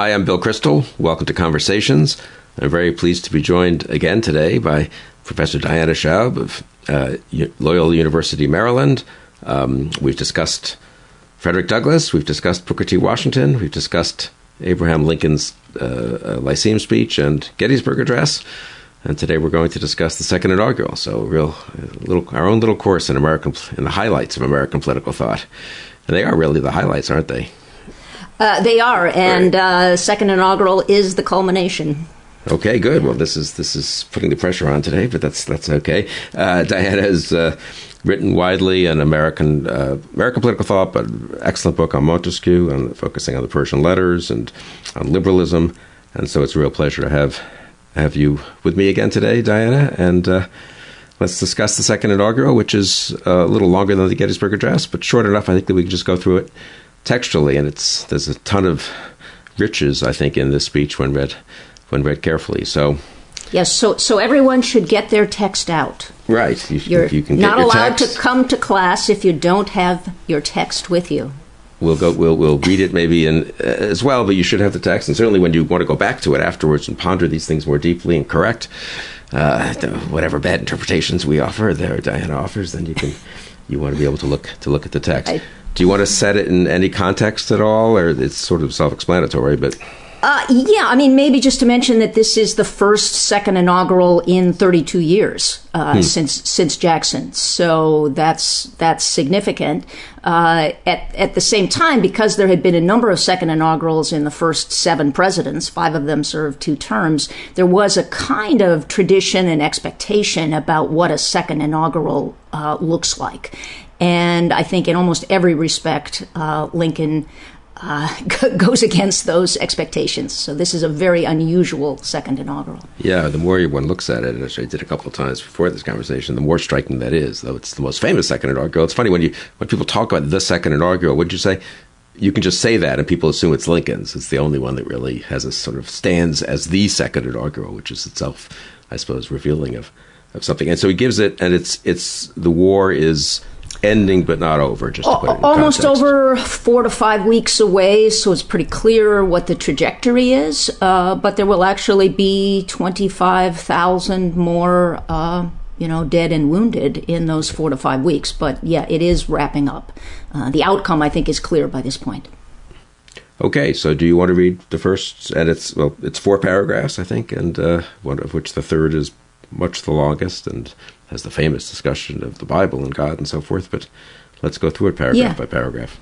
Hi, I'm Bill Kristol. Welcome to Conversations. I'm very pleased to be joined again today by Professor Diana Schaub of uh, Loyola University, Maryland. Um, we've discussed Frederick Douglass, we've discussed Booker T. Washington, we've discussed Abraham Lincoln's uh, Lyceum speech and Gettysburg Address. And today we're going to discuss the second inaugural. So, real little our own little course in American in the highlights of American political thought, and they are really the highlights, aren't they? Uh, they are, and uh, second inaugural is the culmination. Okay, good. Well, this is this is putting the pressure on today, but that's that's okay. Uh, Diana has uh, written widely on American uh, American political thought, but excellent book on Montesquieu, and focusing on the Persian letters and on liberalism. And so it's a real pleasure to have have you with me again today, Diana. And uh, let's discuss the second inaugural, which is a little longer than the Gettysburg Address, but short enough. I think that we can just go through it textually, and it's there's a ton of riches, I think, in this speech when read when read carefully. So. Yes, so so everyone should get their text out. Right, you, are you can not allowed text. to come to class if you don't have your text with you. We'll go. We'll we'll read it maybe in uh, as well, but you should have the text, and certainly when you want to go back to it afterwards and ponder these things more deeply and correct uh, whatever bad interpretations we offer, there Diana offers, then you can you want to be able to look to look at the text. I, do you want to set it in any context at all, or it's sort of self-explanatory? But uh, yeah, I mean, maybe just to mention that this is the first second inaugural in 32 years uh, hmm. since since Jackson, so that's that's significant. Uh, at at the same time, because there had been a number of second inaugurals in the first seven presidents, five of them served two terms. There was a kind of tradition and expectation about what a second inaugural uh, looks like, and I think in almost every respect, uh, Lincoln uh, goes against those expectations. So this is a very unusual second inaugural. Yeah, the more one looks at it, as I did a couple of times before this conversation, the more striking that is. Though it's the most famous second inaugural. It's funny when you when people talk about the second inaugural. Would you say? You can just say that, and people assume it's Lincoln's. It's the only one that really has a sort of stands as the second inaugural, which is itself, I suppose, revealing of of something. And so he gives it, and it's it's the war is ending but not over just almost context. over four to five weeks away so it's pretty clear what the trajectory is uh, but there will actually be 25000 more uh, you know dead and wounded in those four to five weeks but yeah it is wrapping up uh, the outcome i think is clear by this point Okay, so do you want to read the first? And it's well, it's four paragraphs, I think, and uh, one of which the third is much the longest, and has the famous discussion of the Bible and God and so forth. But let's go through it paragraph yeah. by paragraph.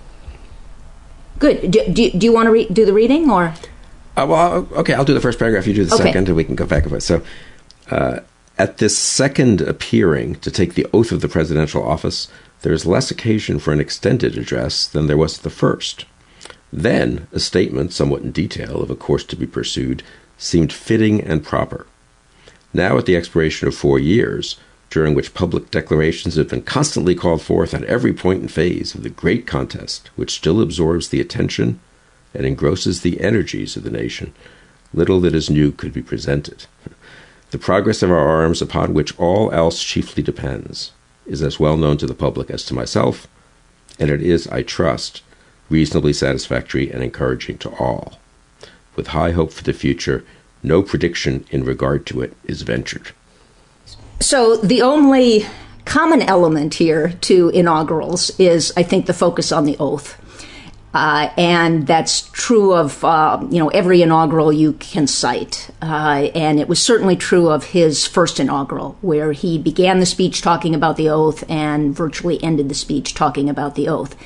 Good. Do, do, do you want to re- do the reading or? Uh, well, okay, I'll do the first paragraph. You do the okay. second, and we can go back and forth. So, uh, at this second appearing to take the oath of the presidential office, there is less occasion for an extended address than there was at the first. Then, a statement, somewhat in detail, of a course to be pursued seemed fitting and proper. Now, at the expiration of four years, during which public declarations have been constantly called forth on every point and phase of the great contest which still absorbs the attention and engrosses the energies of the nation, little that is new could be presented. The progress of our arms, upon which all else chiefly depends, is as well known to the public as to myself, and it is, I trust, reasonably satisfactory and encouraging to all. With high hope for the future, no prediction in regard to it is ventured. So the only common element here to inaugurals is, I think, the focus on the oath. Uh, and that's true of uh, you know every inaugural you can cite, uh, and it was certainly true of his first inaugural, where he began the speech talking about the oath and virtually ended the speech talking about the oath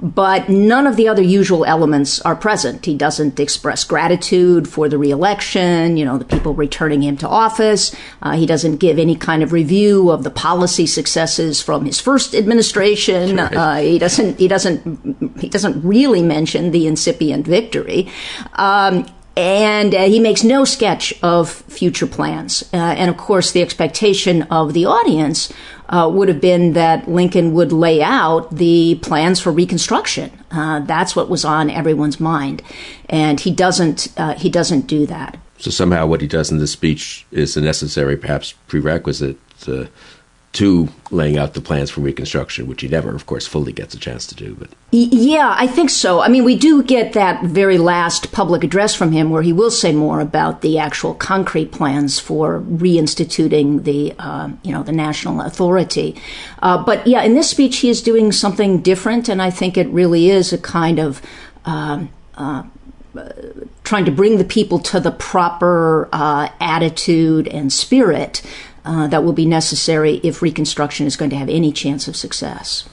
but none of the other usual elements are present. He doesn't express gratitude for the reelection, you know, the people returning him to office. Uh, he doesn't give any kind of review of the policy successes from his first administration. Right. Uh, he doesn't. He doesn't. He doesn't really mention the incipient victory. Um, and uh, he makes no sketch of future plans. Uh, and of course, the expectation of the audience uh, would have been that Lincoln would lay out the plans for Reconstruction. Uh, that's what was on everyone's mind, and he doesn't. Uh, he doesn't do that. So somehow, what he does in this speech is a necessary, perhaps prerequisite to laying out the plans for Reconstruction, which he never, of course, fully gets a chance to do. But yeah, I think so. I mean, we do get that very last public address from him, where he will say more about the actual concrete plans for reinstituting the, uh, you know, the national authority. Uh, but yeah, in this speech, he is doing something different, and I think it really is a kind of. Um, uh, trying to bring the people to the proper uh, attitude and spirit uh, that will be necessary if Reconstruction is going to have any chance of success.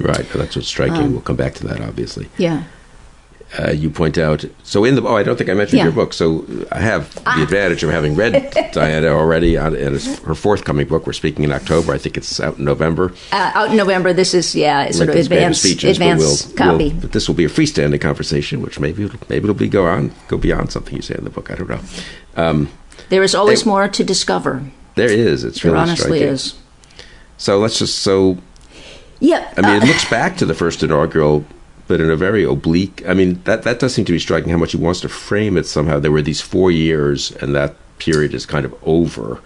Right, that's what's striking. Um, we'll come back to that, obviously. Yeah. Uh, you point out so in the oh I don't think I mentioned yeah. your book so I have the ah. advantage of having read Diana already on, and it's her forthcoming book we're speaking in October I think it's out in November uh, out in November this is yeah sort Lincoln's of advanced speeches, advanced but we'll, copy we'll, but this will be a freestanding conversation which maybe it'll, maybe it'll be go on go beyond something you say in the book I don't know um, there is always more to discover there is. It's really there honestly striking. is. So let's just so. Yeah. I mean, uh, it looks back to the first inaugural, but in a very oblique. I mean, that that does seem to be striking. How much he wants to frame it somehow. There were these four years, and that period is kind of over.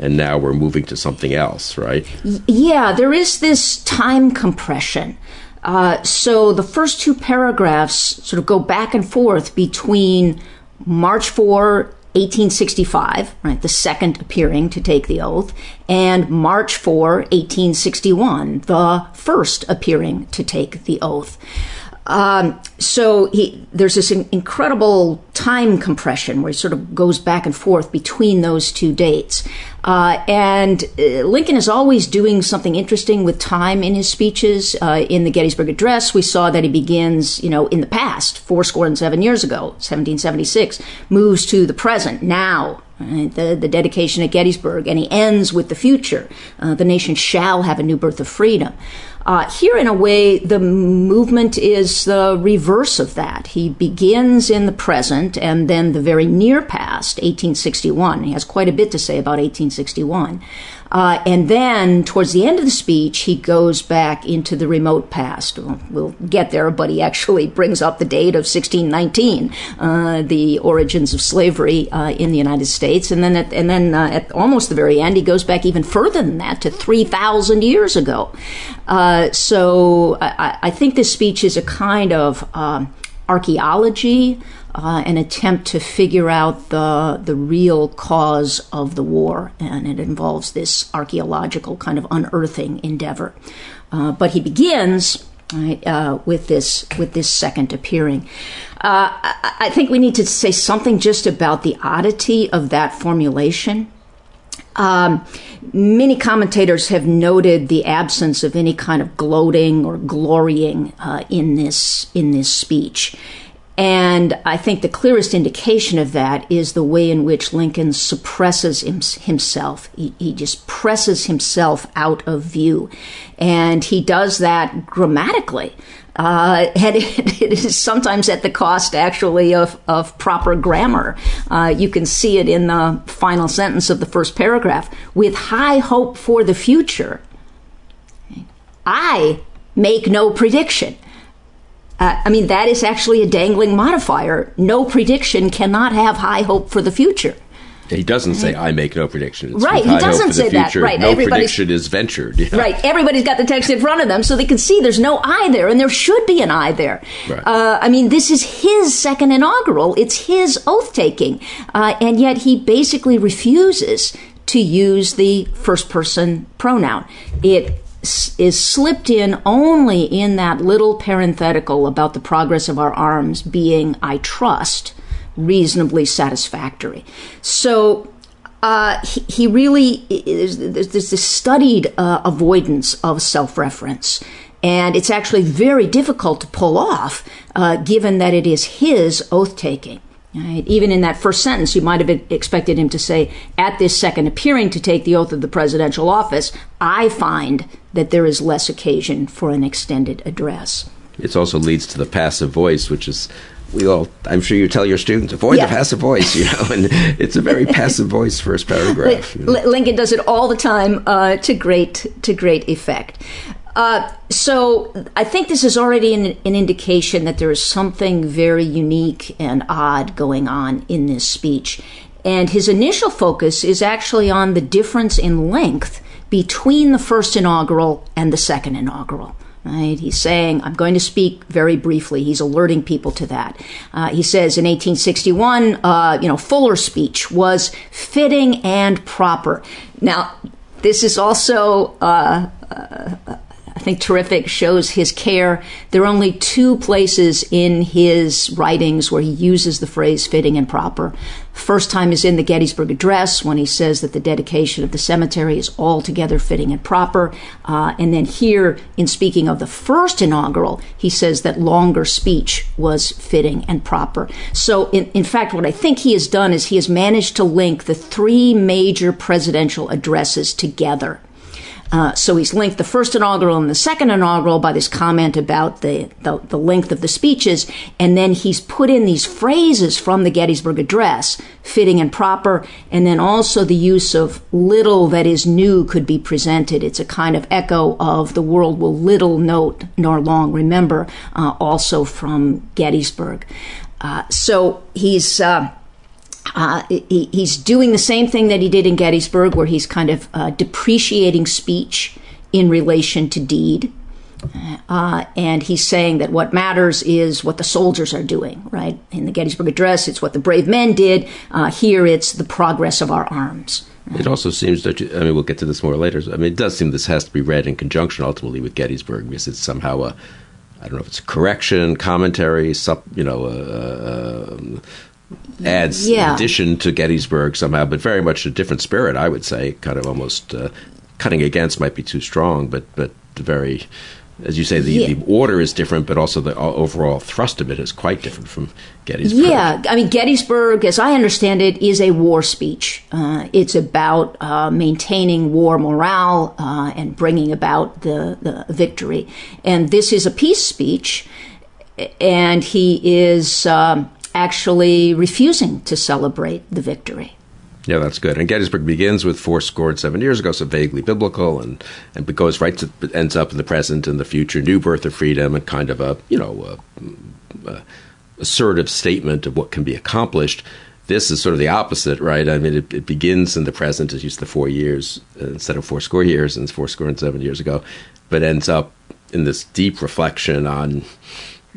And now we're moving to something else, right? Yeah, there is this time compression. Uh, so the first two paragraphs sort of go back and forth between March 4 1865, right, the second appearing to take the oath, and March 4, 1861, the first appearing to take the oath. Um, so he, there's this incredible time compression where he sort of goes back and forth between those two dates. Uh, and uh, Lincoln is always doing something interesting with time in his speeches. Uh, in the Gettysburg Address, we saw that he begins, you know, in the past, four score and seven years ago, 1776, moves to the present, now, Right, the, the dedication at Gettysburg, and he ends with the future. Uh, the nation shall have a new birth of freedom. Uh, here, in a way, the movement is the reverse of that. He begins in the present and then the very near past, 1861. He has quite a bit to say about 1861. Uh, and then, towards the end of the speech, he goes back into the remote past. We'll, we'll get there, but he actually brings up the date of 1619, uh, the origins of slavery uh, in the United States. And then, at, and then uh, at almost the very end, he goes back even further than that to 3,000 years ago. Uh, so I, I, think this speech is a kind of um, archaeology uh, an attempt to figure out the the real cause of the war, and it involves this archaeological kind of unearthing endeavor. Uh, but he begins right, uh, with this with this second appearing. Uh, I, I, think we need to say something just about the oddity of that formulation. Um, many commentators have noted the absence of any kind of gloating or glorying uh, in this in this speech. And I think the clearest indication of that is the way in which Lincoln suppresses himself. He, he, just presses himself out of view. And he does that grammatically. Uh, and it, it is sometimes at the cost, actually, of, of proper grammar. Uh, you can see it in the final sentence of the first paragraph. With high hope for the future, I make no prediction. Uh, I mean, that is actually a dangling modifier. No prediction cannot have high hope for the future. He doesn't say I make no prediction. It's right, he doesn't say that. Right, no prediction is ventured. Yeah. Right, everybody's got the text in front of them, so they can see there's no I there, and there should be an I there. Right. Uh, I mean, this is his second inaugural. It's his oath taking, uh, and yet he basically refuses to use the first person pronoun. It is slipped in only in that little parenthetical about the progress of our arms being, I trust, reasonably satisfactory. So uh, he, he, really is, there's this studied uh, avoidance of self reference. And it's actually very difficult to pull off, uh, given that it is his oath taking. Right? Even in that first sentence, you might have expected him to say, At this second appearing to take the oath of the presidential office, I find that there is less occasion for an extended address. It also leads to the passive voice, which is we all i'm sure you tell your students avoid yeah. the passive voice you know and it's a very passive voice first paragraph you know? lincoln does it all the time uh, to great to great effect uh, so I think this is already an, an, indication that there is something very unique and odd going on in this speech. And his initial focus is actually on the difference in length between the first inaugural and the second inaugural. Right? He's saying, I'm going to speak very briefly. He's alerting people to that. Uh, he says in 1861, uh, you know, Fuller's speech was fitting and proper. Now, this is also uh, uh I think terrific, shows his care. There are only two places in his writings where he uses the phrase fitting and proper. First time is in the Gettysburg Address when he says that the dedication of the cemetery is altogether fitting and proper. Uh, and then here, in speaking of the first inaugural, he says that longer speech was fitting and proper. So, in, in fact, what I think he has done is he has managed to link the three major presidential addresses together. Uh, so he's linked the first inaugural and the second inaugural by this comment about the, the, the, length of the speeches. And then he's put in these phrases from the Gettysburg Address, fitting and proper, and then also the use of little that is new could be presented. It's a kind of echo of the world will little note nor long remember, uh, also from Gettysburg. Uh, so he's uh, uh, he, he's doing the same thing that he did in Gettysburg, where he's kind of uh, depreciating speech in relation to deed. Uh, and he's saying that what matters is what the soldiers are doing, right? In the Gettysburg Address, it's what the brave men did. Uh, here, it's the progress of our arms. It also seems that, you, I mean, we'll get to this more later. I mean, it does seem this has to be read in conjunction ultimately with Gettysburg because it's somehow a, I don't know if it's a correction, commentary, you know, a, a, adds yeah. addition to Gettysburg somehow, but very much a different spirit, I would say. Kind of almost uh, cutting against might be too strong, but but very, as you say, the, yeah. the order is different, but also the overall thrust of it is quite different from Gettysburg. Yeah, I mean Gettysburg, as I understand it, is a war speech. Uh, it's about uh, maintaining war morale uh, and bringing about the, the victory, and this is a peace speech, and he is. Um, actually refusing to celebrate the victory. Yeah, that's good. And Gettysburg begins with four scored seven years ago, so vaguely biblical, and and goes right to ends up in the present and the future, new birth of freedom, and kind of a you know a, a assertive statement of what can be accomplished. This is sort of the opposite, right? I mean, it, it begins in the present, as used the four years uh, instead of four score years, and four score and seven years ago, but ends up in this deep reflection on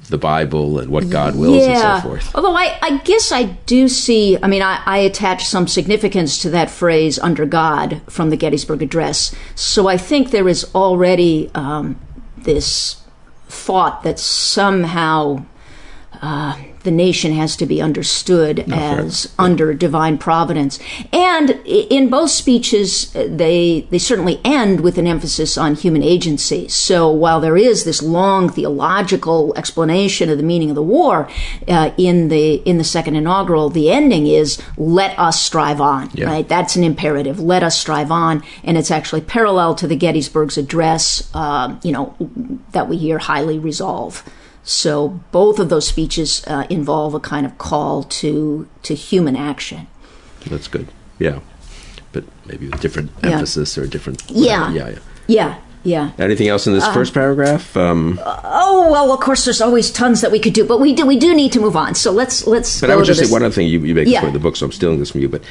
the Bible and what God wills yeah. and so forth. Although I, I guess I do see, I mean, I, I, attach some significance to that phrase under God from the Gettysburg Address. So I think there is already um, this thought that somehow uh, the nation has to be understood no, as fair. under divine providence. And in both speeches, they they certainly end with an emphasis on human agency. So while there is this long theological explanation of the meaning of the war uh, in the in the second inaugural, the ending is "Let us strive on." Yeah. Right, that's an imperative. Let us strive on, and it's actually parallel to the Gettysburg's address. Uh, you know that we hear highly resolve. So both of those speeches uh, involve a kind of call to to human action. That's good. Yeah, but maybe with different yeah. emphasis or a different. Yeah. yeah, yeah, yeah, yeah. Anything else in this uh, first paragraph? Um, oh well, of course, there's always tons that we could do, but we do we do need to move on. So let's let's. But I would just say one other thing. You, you make yeah. the book, so I'm stealing this from you. But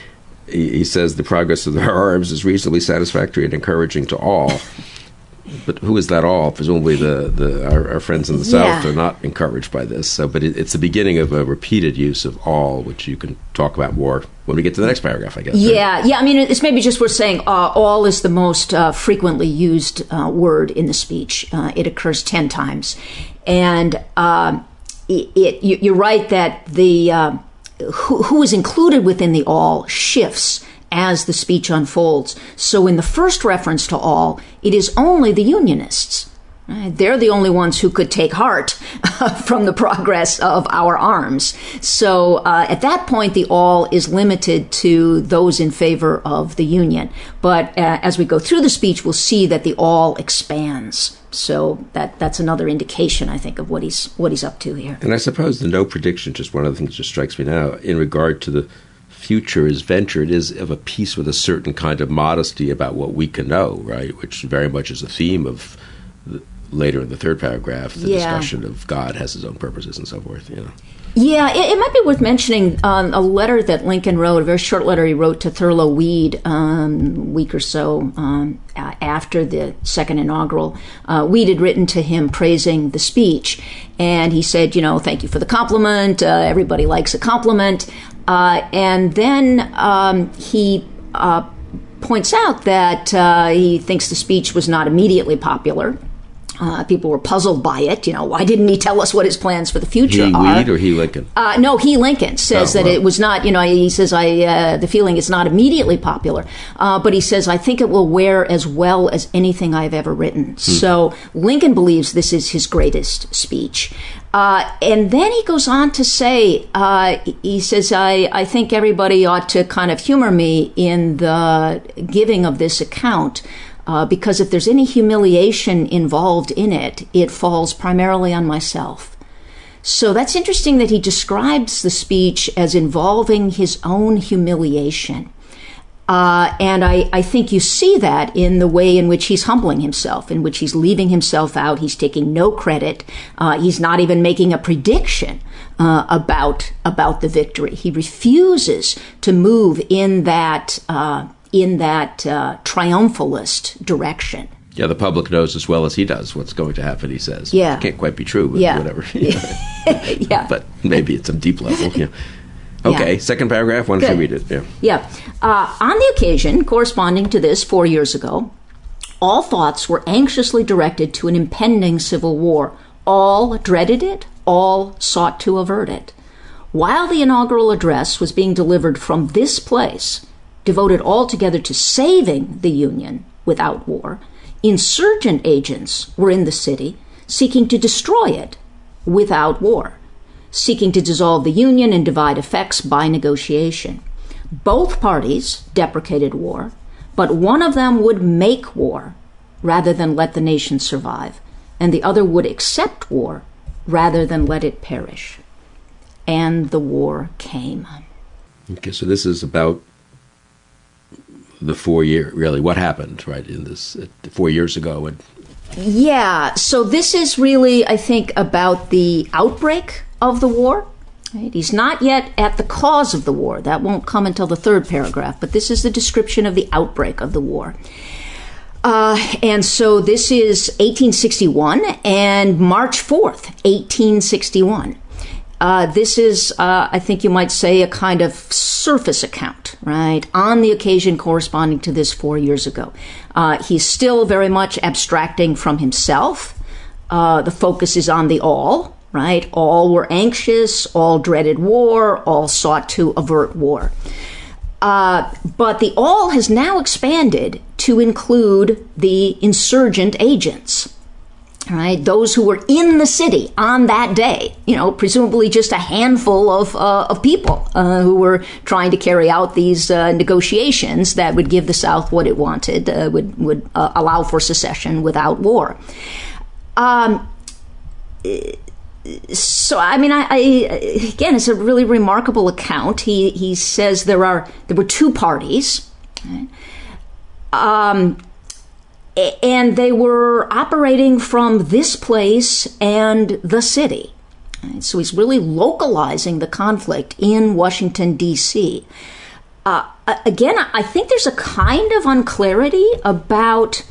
he, he says the progress of the arms is reasonably satisfactory and encouraging to all. But who is that all? Presumably, the, the our, our friends in the yeah. South are not encouraged by this. So, but it, it's the beginning of a repeated use of all, which you can talk about more when we get to the next paragraph, I guess. Yeah, right? yeah. I mean, it's maybe just worth saying uh, all is the most uh, frequently used uh, word in the speech. Uh, it occurs ten times, and um, it, it, you're right that the uh, who, who is included within the all shifts as the speech unfolds. So in the first reference to all, it is only the Unionists. They're the only ones who could take heart from the progress of our arms. So uh, at that point, the all is limited to those in favor of the Union. But uh, as we go through the speech, we'll see that the all expands. So that that's another indication, I think, of what he's what he's up to here. And I suppose the no prediction, just one of the things that strikes me now, in regard to the future is ventured is of a piece with a certain kind of modesty about what we can know, right? Which very much is a theme of the, later in the third paragraph, the yeah. discussion of God has his own purposes and so forth. You know. Yeah, it, it might be worth mentioning um, a letter that Lincoln wrote, a very short letter he wrote to Thurlow Weed um, a week or so um, after the second inaugural. Uh, Weed had written to him praising the speech, and he said, you know, thank you for the compliment. Uh, everybody likes a compliment. Uh, and then um, he uh, points out that uh, he thinks the speech was not immediately popular. Uh, people were puzzled by it. You know, why didn't he tell us what his plans for the future he are? Weed or he Lincoln? Uh, no, he Lincoln says oh, that it was not. You know, he says I uh, the feeling is not immediately popular, uh, but he says I think it will wear as well as anything I've ever written. Hmm. So Lincoln believes this is his greatest speech. Uh, and then he goes on to say, uh, he says, I, I think everybody ought to kind of humor me in the giving of this account. Uh, because if there's any humiliation involved in it, it falls primarily on myself. So that's interesting that he describes the speech as involving his own humiliation. Uh, and I, I think you see that in the way in which he's humbling himself, in which he's leaving himself out. He's taking no credit. Uh, he's not even making a prediction uh, about about the victory. He refuses to move in that uh, in that uh, triumphalist direction. Yeah, the public knows as well as he does what's going to happen. He says, "Yeah, it can't quite be true, but yeah. whatever." yeah, but maybe at some deep level. Yeah. Okay, yeah. second paragraph. Why don't Good. you read it? Yeah. Yeah. Uh, on the occasion corresponding to this four years ago, all thoughts were anxiously directed to an impending civil war. All dreaded it. All sought to avert it. While the inaugural address was being delivered from this place, devoted altogether to saving the Union without war, insurgent agents were in the city seeking to destroy it without war, seeking to dissolve the Union and divide effects by negotiation. Both parties deprecated war, but one of them would make war rather than let the nation survive, and the other would accept war rather than let it perish. And the war came. Okay, so this is about the four year really what happened right in this uh, four years ago and yeah so this is really i think about the outbreak of the war right? he's not yet at the cause of the war that won't come until the third paragraph but this is the description of the outbreak of the war uh, and so this is 1861 and march 4th 1861 uh, this is, uh, I think you might say, a kind of surface account, right? On the occasion corresponding to this four years ago. Uh, he's still very much abstracting from himself. Uh, the focus is on the all, right? All were anxious, all dreaded war, all sought to avert war. Uh, but the all has now expanded to include the insurgent agents right? Those who were in the city on that day, you know, presumably just a handful of, uh, of people uh, who were trying to carry out these uh, negotiations that would give the South what it wanted, uh, would, would uh, allow for secession without war. Um, so I mean, I, I, again, it's a really remarkable account. He he says there are there were two parties. Right? Um, and they were operating from this place and the city. So he's really localizing the conflict in Washington, D.C. Uh, again, I think there's a kind of unclarity about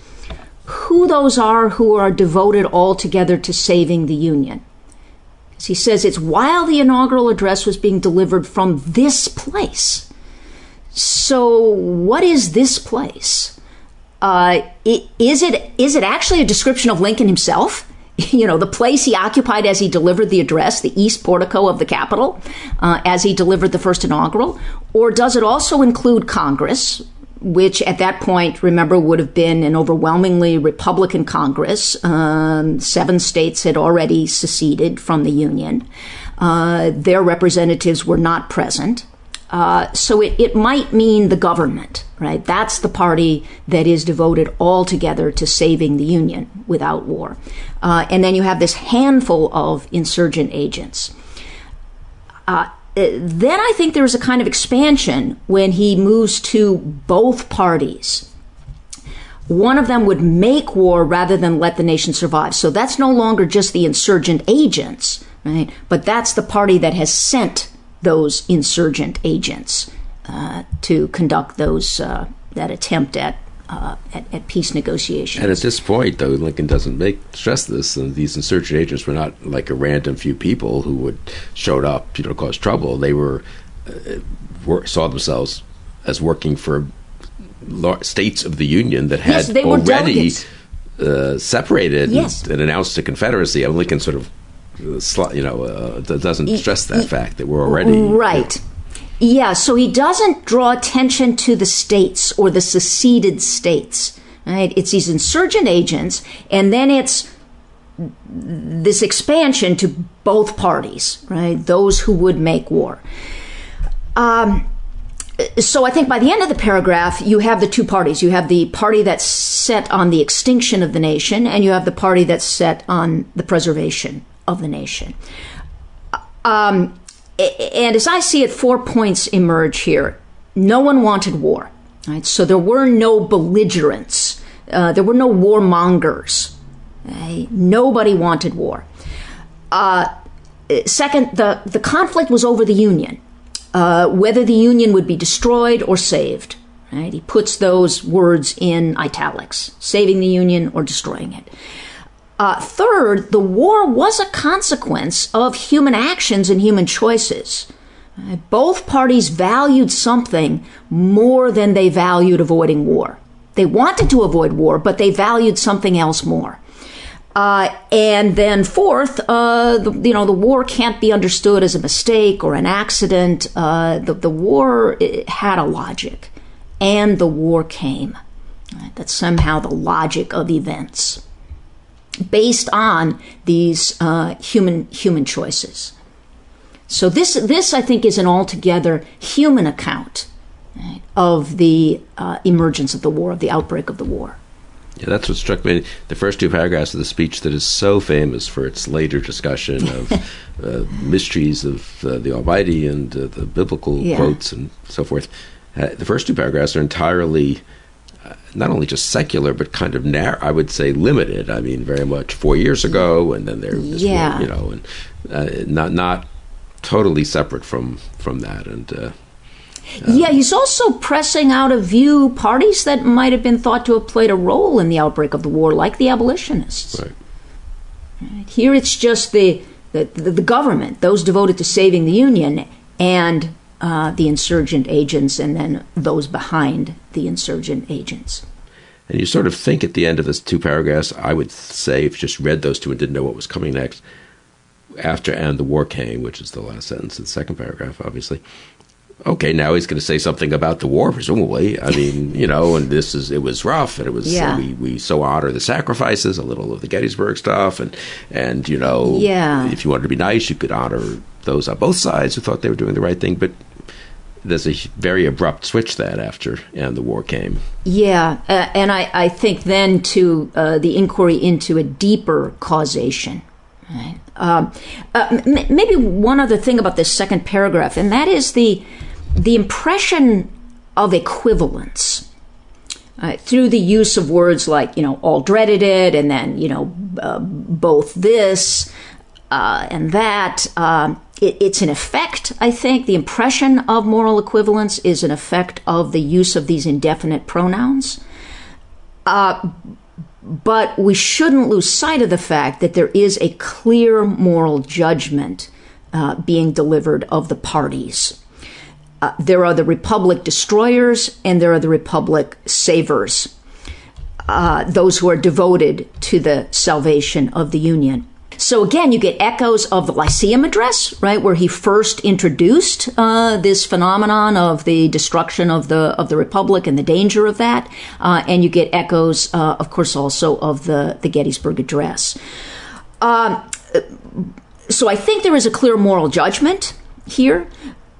who those are who are devoted altogether to saving the Union. He says, it's while the inaugural address was being delivered from this place. So, what is this place? Uh, is it is it actually a description of Lincoln himself? You know, the place he occupied as he delivered the address, the east portico of the Capitol, uh, as he delivered the first inaugural, or does it also include Congress, which at that point, remember, would have been an overwhelmingly Republican Congress. Um, seven states had already seceded from the Union. Uh, their representatives were not present. Uh, so it, it might mean the government, right? That's the party that is devoted altogether to saving the Union without war. Uh, and then you have this handful of insurgent agents. Uh, then I think there's a kind of expansion when he moves to both parties. One of them would make war rather than let the nation survive. So that's no longer just the insurgent agents right? But that's the party that has sent those insurgent agents uh, to conduct those uh, that attempt at, uh, at, at peace negotiations. And at this point, though, Lincoln doesn't make stress this, and these insurgent agents were not like a random few people who would showed up, you know, to cause trouble. They were, uh, were saw themselves as working for states of the Union that had yes, already uh, separated yes. and, and, announced a confederacy. And Lincoln sort of, uh, you know, uh, doesn't stress that fact that we're already right. Yeah, so he doesn't draw attention to the states or the seceded states. Right? It's these insurgent agents, and then it's this expansion to both parties, right? Those who would make war. Um, so I think by the end of the paragraph, you have the two parties. You have the party that's set on the extinction of the nation, and you have the party that's set on the preservation of the nation. Um, and as I see it, four points emerge here. No one wanted war, right? So there were no belligerents. Uh, there were no warmongers. Right? Nobody wanted war. Uh, second, the, the conflict was over the Union uh, whether the Union would be destroyed or saved. Right? He puts those words in italics saving the Union or destroying it. Uh, third, the war was a consequence of human actions and human choices. Uh, both parties valued something more than they valued avoiding war. They wanted to avoid war, but they valued something else more. Uh, and then fourth, uh, the, you know, the war can't be understood as a mistake or an accident. Uh, the, the war had a logic, and the war came. Right? That's somehow the logic of events, based on these uh, human human choices. So this this I think is an altogether human account right, of the uh, emergence of the war, of the outbreak of the war. Yeah, that's what struck me. The first two paragraphs of the speech that is so famous for its later discussion of uh, mysteries of uh, the Almighty and uh, the biblical yeah. quotes and so forth. Uh, the first two paragraphs are entirely uh, not only just secular, but kind of narrow. I would say limited. I mean, very much four years ago, and then they're yeah. you know, and uh, not not totally separate from from that and yeah, he's also pressing out of view parties that might have been thought to have played a role in the outbreak of the war, like the abolitionists. Right. Right. Here it's just the, the, the, government, those devoted to saving the Union, and uh, the insurgent agents, and then those behind the insurgent agents. And you sort of think at the end of this two paragraphs, I would say, if you just read those two and didn't know what was coming next, after and the war came, which is the last sentence of the second paragraph, obviously, okay, now he's going to say something about the war, presumably. I mean, you know, and this is it was rough, and it was yeah. we we so honor the sacrifices, a little of the Gettysburg stuff, and and you know, yeah. if you wanted to be nice, you could honor those on both sides who thought they were doing the right thing, but. There's a very abrupt switch that after and the war came. Yeah, uh, and I, I think then to uh, the inquiry into a deeper causation. Right? Um, uh, m- maybe one other thing about this second paragraph, and that is the the impression of equivalence uh, through the use of words like, you know, all dreaded it, and then, you know, uh, both this uh, and that. Um, it, it's an effect, I think. The impression of moral equivalence is an effect of the use of these indefinite pronouns. Uh, but we shouldn't lose sight of the fact that there is a clear moral judgment uh, being delivered of the parties. Uh, there are the Republic destroyers and there are the Republic savers, uh, those who are devoted to the salvation of the Union. So again, you get echoes of the Lyceum Address, right, where he first introduced uh, this phenomenon of the destruction of the of the Republic and the danger of that, uh, and you get echoes, uh, of course, also of the the Gettysburg Address. Um, so I think there is a clear moral judgment here.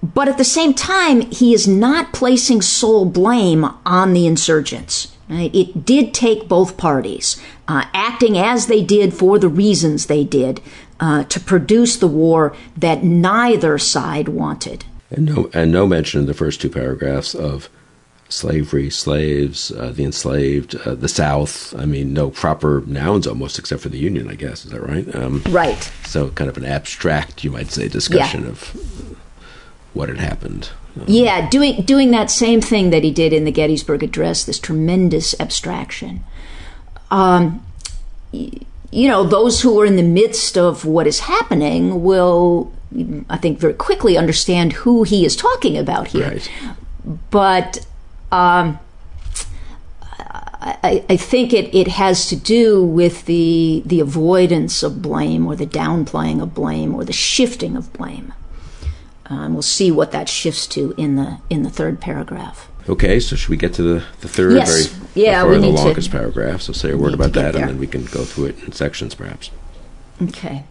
But at the same time, he is not placing sole blame on the insurgents. Right? It did take both parties uh, acting as they did for the reasons they did uh, to produce the war that neither side wanted. And no, and no mention in the first two paragraphs of slavery, slaves, uh, the enslaved, uh, the South. I mean, no proper nouns almost, except for the Union, I guess. Is that right? Um, right. So, kind of an abstract, you might say, discussion yeah. of what had happened. Yeah, doing doing that same thing that he did in the Gettysburg Address. This tremendous abstraction. Um, you know, those who are in the midst of what is happening will, I think, very quickly understand who he is talking about here. Right. But um, I, I, think it, it has to do with the the avoidance of blame or the downplaying of blame or the shifting of blame. Um, we'll see what that shifts to in the in the third paragraph. Okay, so should we get to the, the third, yes. very yeah, we the need longest to, paragraph? So say a word about that, there. and then we can go through it in sections, perhaps. Okay.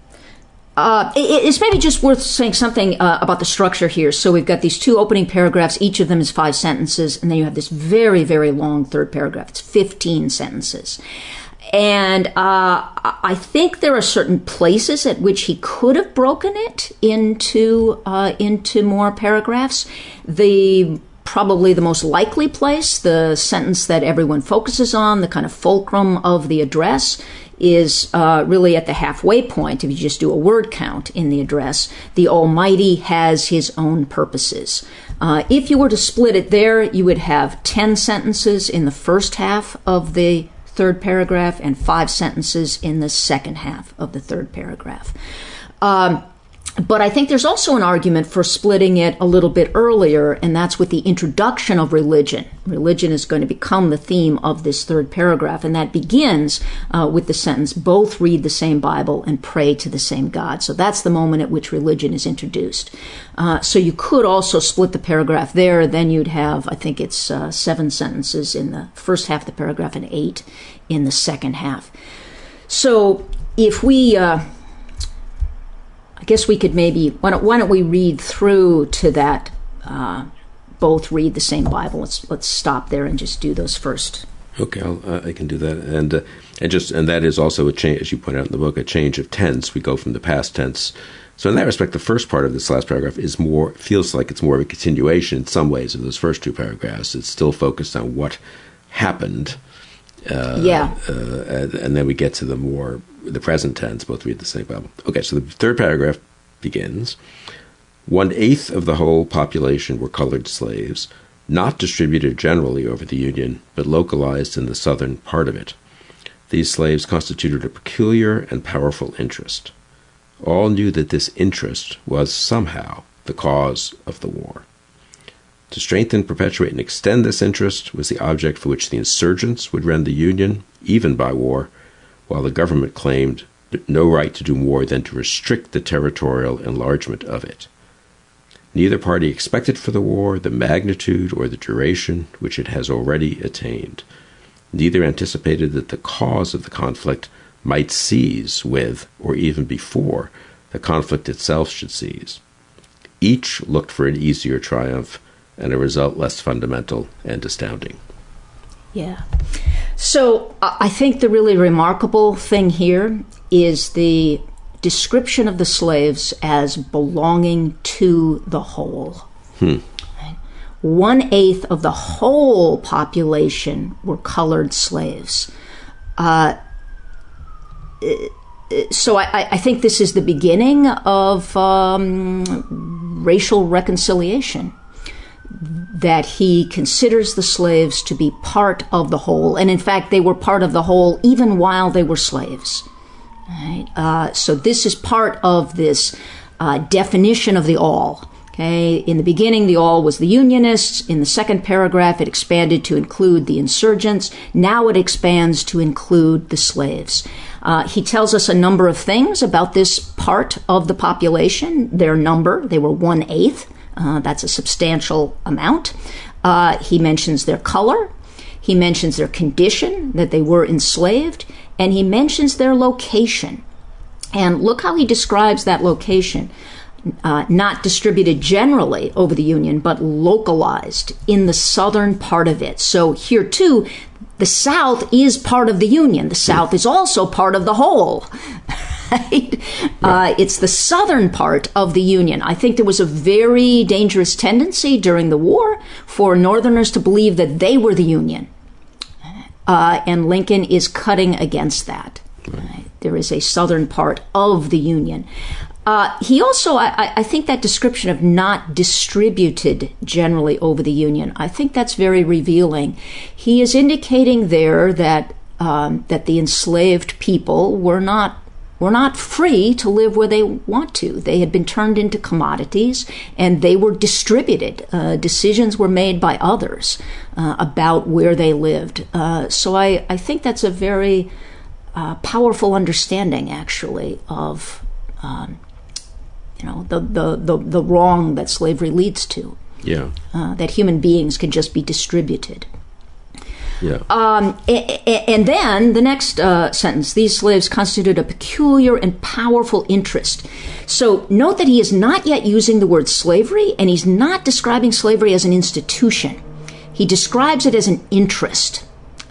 Uh, it, it's maybe just worth saying something uh, about the structure here. So we've got these two opening paragraphs. Each of them is five sentences, and then you have this very, very long third paragraph. It's fifteen sentences. And uh, I think there are certain places at which he could have broken it into uh, into more paragraphs. The probably the most likely place, the sentence that everyone focuses on, the kind of fulcrum of the address, is uh, really at the halfway point. If you just do a word count in the address, the Almighty has His own purposes. Uh, if you were to split it there, you would have 10 sentences in the first half of the third paragraph and five sentences in the second half of the third paragraph. Um, but I think there's also an argument for splitting it a little bit earlier, and that's with the introduction of religion. Religion is going to become the theme of this third paragraph, and that begins uh, with the sentence, both read the same Bible and pray to the same God. So that's the moment at which religion is introduced. Uh, so you could also split the paragraph there, then you'd have, I think it's uh, seven sentences in the first half of the paragraph and eight in the second half. So if we uh, guess we could maybe why don't, why don't we read through to that? Uh, both read the same Bible. Let's let's stop there and just do those first. Okay, uh, i can do that, and uh, and just and that is also a change, as you point out in the book, a change of tense. We go from the past tense. So in that respect, the first part of this last paragraph is more feels like it's more of a continuation in some ways of those first two paragraphs. It's still focused on what happened. Uh, yeah, uh, and, and then we get to the more the present tense, both read the same Bible. Okay, so the third paragraph begins One eighth of the whole population were colored slaves, not distributed generally over the Union, but localized in the southern part of it. These slaves constituted a peculiar and powerful interest. All knew that this interest was somehow the cause of the war. To strengthen, perpetuate, and extend this interest was the object for which the insurgents would rend the Union, even by war, while the government claimed no right to do more than to restrict the territorial enlargement of it. Neither party expected for the war the magnitude or the duration which it has already attained. Neither anticipated that the cause of the conflict might cease with, or even before, the conflict itself should cease. Each looked for an easier triumph and a result less fundamental and astounding. Yeah. So I think the really remarkable thing here is the description of the slaves as belonging to the whole. Hmm. One eighth of the whole population were colored slaves. Uh, so I, I, think this is the beginning of um, racial reconciliation that he considers the slaves to be part of the whole, and in fact, they were part of the whole even while they were slaves. Right? Uh, so this is part of this uh, definition of the all. Okay, in the beginning, the all was the Unionists. In the second paragraph, it expanded to include the insurgents. Now it expands to include the slaves. Uh, he tells us a number of things about this part of the population. Their number, they were one eighth. Uh, that's a substantial amount. Uh, he mentions their color. He mentions their condition, that they were enslaved. And he mentions their location. And look how he describes that location. Uh, not distributed generally over the Union, but localized in the southern part of it. So here too, the South is part of the Union. The South is also part of the whole. right? Uh, it's the southern part of the Union. I think there was a very dangerous tendency during the war for Northerners to believe that they were the Union. Uh, and Lincoln is cutting against that. Right. There is a southern part of the Union. Uh, he also, I, I, think that description of not distributed generally over the Union, I think that's very revealing. He is indicating there that um, that the enslaved people were not were not free to live where they want to. They had been turned into commodities and they were distributed. Uh, decisions were made by others uh, about where they lived. Uh, so I, I think that's a very uh, powerful understanding, actually, of um, you know the, the, the, the wrong that slavery leads to. Yeah. Uh, that human beings can just be distributed. Yeah. Um, and then the next uh, sentence these slaves constituted a peculiar and powerful interest. So note that he is not yet using the word slavery, and he's not describing slavery as an institution. He describes it as an interest.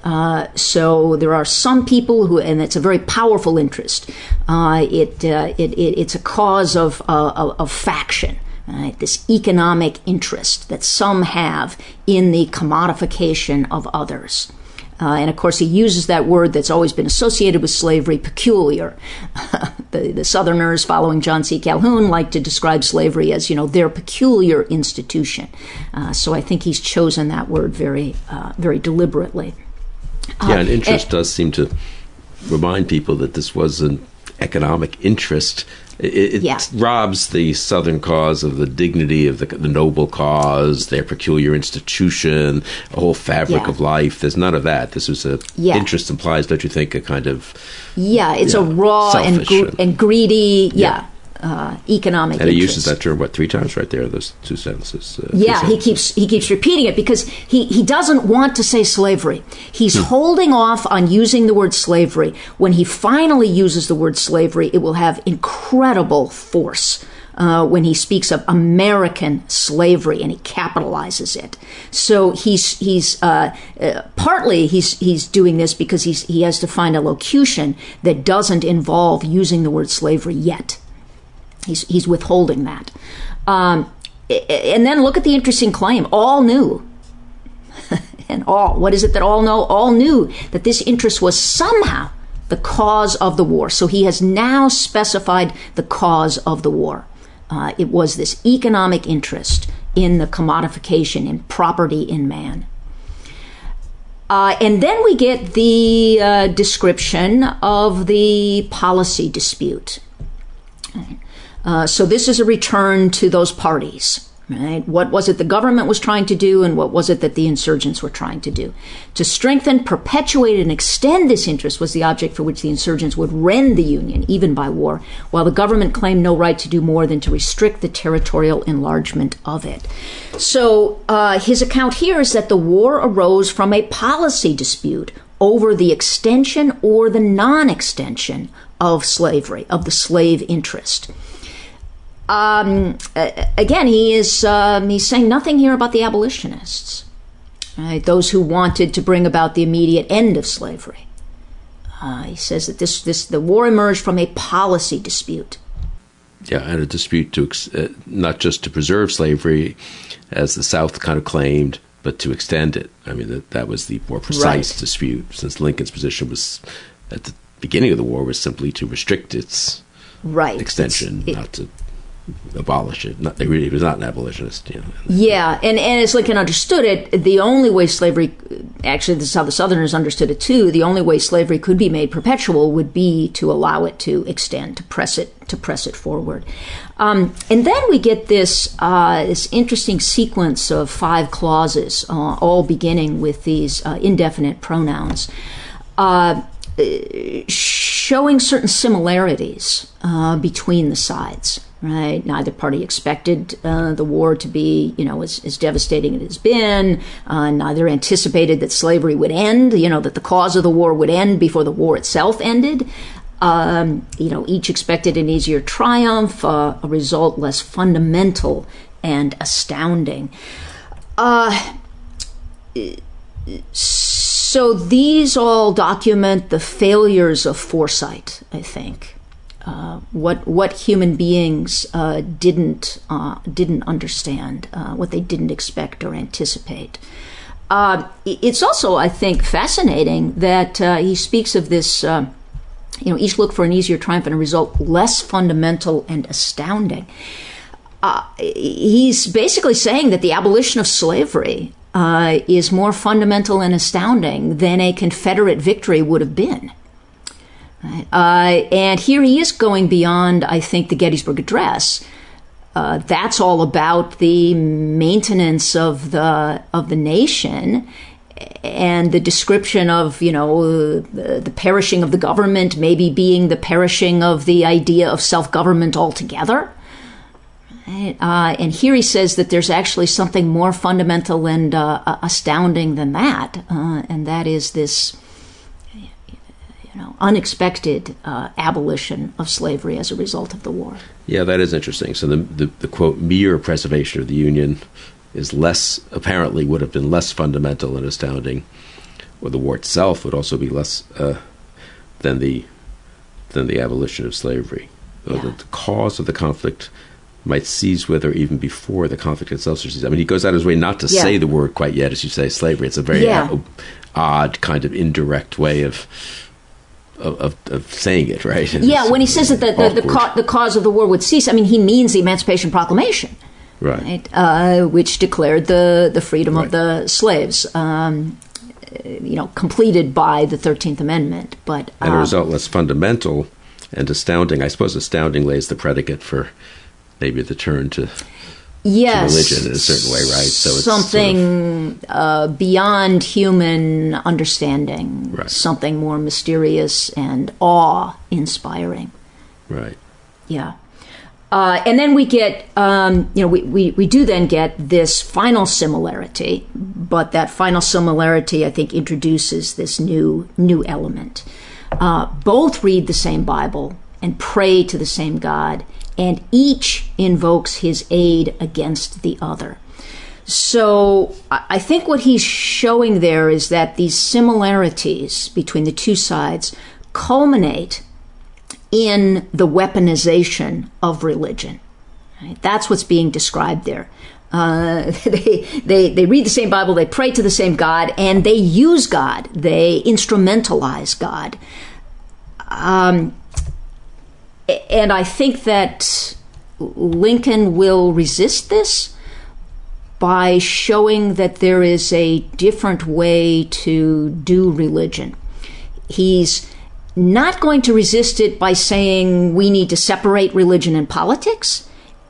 Uh, so there are some people who, and it's a very powerful interest. Uh, it, uh, it, it, it's a cause of, uh, of, of faction. Right, this economic interest that some have in the commodification of others. Uh, and of course, he uses that word that's always been associated with slavery, peculiar. the, the, Southerners following John C. Calhoun like to describe slavery as, you know, their peculiar institution. Uh, so I think he's chosen that word very, uh, very deliberately. Yeah, and interest and, does seem to remind people that this was an economic interest. It, it yeah. robs the Southern cause of the dignity of the, the noble cause, their peculiar institution, a whole fabric yeah. of life. There's none of that. This was a yeah. interest implies, don't you think, a kind of yeah, it's a raw and, gr- and greedy yeah uh, economic. And he interest. uses that term what three times right there. Those two sentences. Uh, yeah, sentences. he keeps he keeps repeating it because he he doesn't want to say slavery. He's hmm. holding off on using the word slavery. When he finally uses the word slavery, it will have incredible force. Uh, when he speaks of American slavery and he capitalizes it. So he's he's uh, uh, partly he's he's doing this because he's he has to find a locution that doesn't involve using the word slavery yet. He's, he's withholding that. Um, and then look at the interesting claim. All knew. and all, what is it that all know? All knew that this interest was somehow the cause of the war. So he has now specified the cause of the war. Uh, it was this economic interest in the commodification in property in man. Uh, and then we get the uh, description of the policy dispute. Uh, so this is a return to those parties. Right? What was it the government was trying to do, and what was it that the insurgents were trying to do? To strengthen, perpetuate, and extend this interest was the object for which the insurgents would rend the Union, even by war, while the government claimed no right to do more than to restrict the territorial enlargement of it. So uh, his account here is that the war arose from a policy dispute over the extension or the non extension of slavery, of the slave interest. Um, again, he is um, he's saying nothing here about the abolitionists, right? Those who wanted to bring about the immediate end of slavery. Uh, he says that this this the war emerged from a policy dispute. Yeah, and a dispute to uh, not just to preserve slavery, as the South kind of claimed, but to extend it. I mean, that that was the more precise right. dispute, since Lincoln's position was at the beginning of the war was simply to restrict its right extension, it, not to abolish it. Not, really, he was not an abolitionist. You know. Yeah, and, and as Lincoln understood it, the only way slavery, actually, this is how the Southerners understood it too. The only way slavery could be made perpetual would be to allow it to extend, to press it, to press it forward. Um, and then we get this uh, this interesting sequence of five clauses, uh, all beginning with these uh, indefinite pronouns. Uh, showing certain similarities uh, between the sides right? Neither party expected uh, the war to be, you know, as, as devastating as it has been. Uh, neither anticipated that slavery would end, you know, that the cause of the war would end before the war itself ended. Um, you know, each expected an easier triumph, uh, a result less fundamental and astounding. Uh, so these all document the failures of foresight, I think uh, what what human beings uh, didn't uh, didn't understand, uh, what they didn't expect or anticipate. Uh, it's also, I think, fascinating that he speaks of this. you know, each look for an easier triumph and a result less fundamental and astounding. he's basically saying that the abolition of slavery uh, is more fundamental and astounding than a Confederate victory would have been. Uh, and here he is going beyond, I think, the Gettysburg Address. Uh, that's all about the maintenance of the of the nation and the description of you know the, the perishing of the government maybe being the perishing of the idea of self government altogether. Uh, and here he says that there's actually something more fundamental and uh, astounding than that, uh, and that is this you know, unexpected uh, abolition of slavery as a result of the war. Yeah, that is interesting. So the, the, the quote mere preservation of the Union is less apparently would have been less fundamental and astounding, or the war itself would also be less uh, than the than the abolition of slavery. Yeah. The, the, cause of the conflict might cease with or even before the conflict itself ceases. I mean, he goes out of his way not to yeah. say the word quite yet, as you say, slavery. It's a very yeah. odd kind of indirect way of of, of, of, saying it, right? yeah, when he says that the, the, the, ca- the, cause of the war would cease, I mean, he means the Emancipation Proclamation, right? right? Uh, which declared the, the freedom right. of the slaves, um, you know, completed by the 13th Amendment. But And a um, result less fundamental and astounding. I suppose astounding lays the predicate for maybe the turn to yes, religion in a certain way, right? So it's something sort of, uh, beyond human understanding, right. something more mysterious and awe-inspiring. Right. Yeah. Uh, and then we get, um, you know, we, we, we do then get this final similarity, but that final similarity, I think, introduces this new new element. Uh, both read the same Bible and pray to the same God, and each invokes his aid against the other. So I think what he's showing there is that these similarities between the two sides culminate in the weaponization of religion. Right? That's what's being described there. Uh, they, they, they read the same Bible, they pray to the same God, and they use God. They instrumentalize God. Um, and I think that Lincoln will resist this by showing that there is a different way to do religion. He's not going to resist it by saying we need to separate religion and politics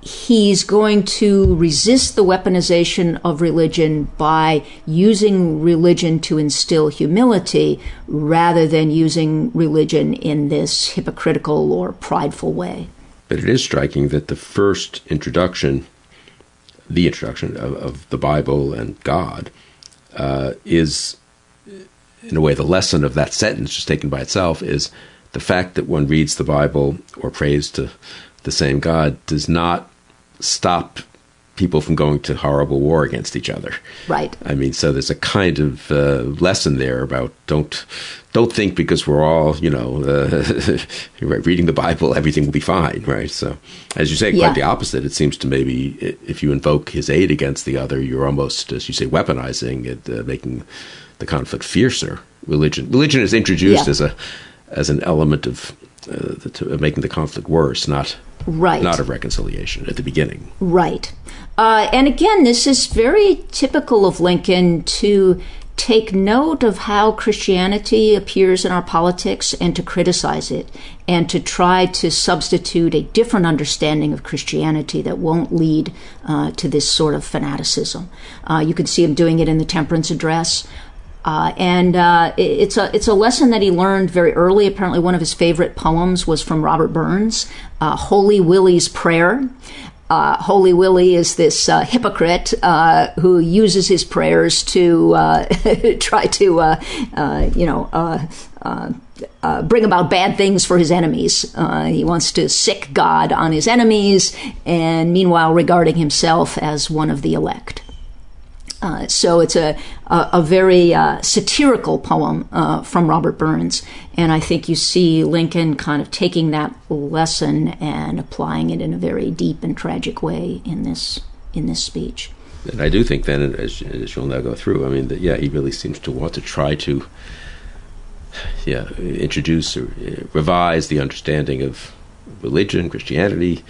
he's going to resist the weaponization of religion by using religion to instill humility rather than using religion in this hypocritical or prideful way. But it is striking that the first introduction, the introduction of, of the Bible and God, uh, is, in a way, the lesson of that sentence, just taken by itself, is the fact that one reads the Bible or prays to the same God does not stop people from going to horrible war against each other. Right. I mean, so there's a kind of uh, lesson there about don't don't think because we're all you know uh, reading the Bible everything will be fine, right? So, as you say, quite yeah. the opposite. It seems to maybe if you invoke His aid against the other, you're almost, as you say, weaponizing it, uh, making the conflict fiercer. Religion religion is introduced yeah. as a as an element of, uh, the, of making the conflict worse, not Right. Not of reconciliation at the beginning. Right. Uh, and again, this is very typical of Lincoln to take note of how Christianity appears in our politics and to criticize it and to try to substitute a different understanding of Christianity that won't lead uh, to this sort of fanaticism. Uh, you can see him doing it in the Temperance Address. Uh, and uh, it's a it's a lesson that he learned very early. Apparently, one of his favorite poems was from Robert Burns, uh, "Holy Willie's Prayer." Uh, Holy Willie is this uh, hypocrite uh, who uses his prayers to try to, you know. Uh, bring about bad things for his enemies. Uh, he wants to sic God on his enemies, and meanwhile regarding himself as one of the elect. Uh, so it's a a, a very uh, satirical poem uh, from Robert Burns, and I think you see Lincoln kind of taking that lesson and applying it in a very deep and tragic way in this in this speech. And I do think then, as, as you'll now go through, I mean, that, yeah, he really seems to want to try to, yeah, introduce or uh, revise the understanding of religion, Christianity,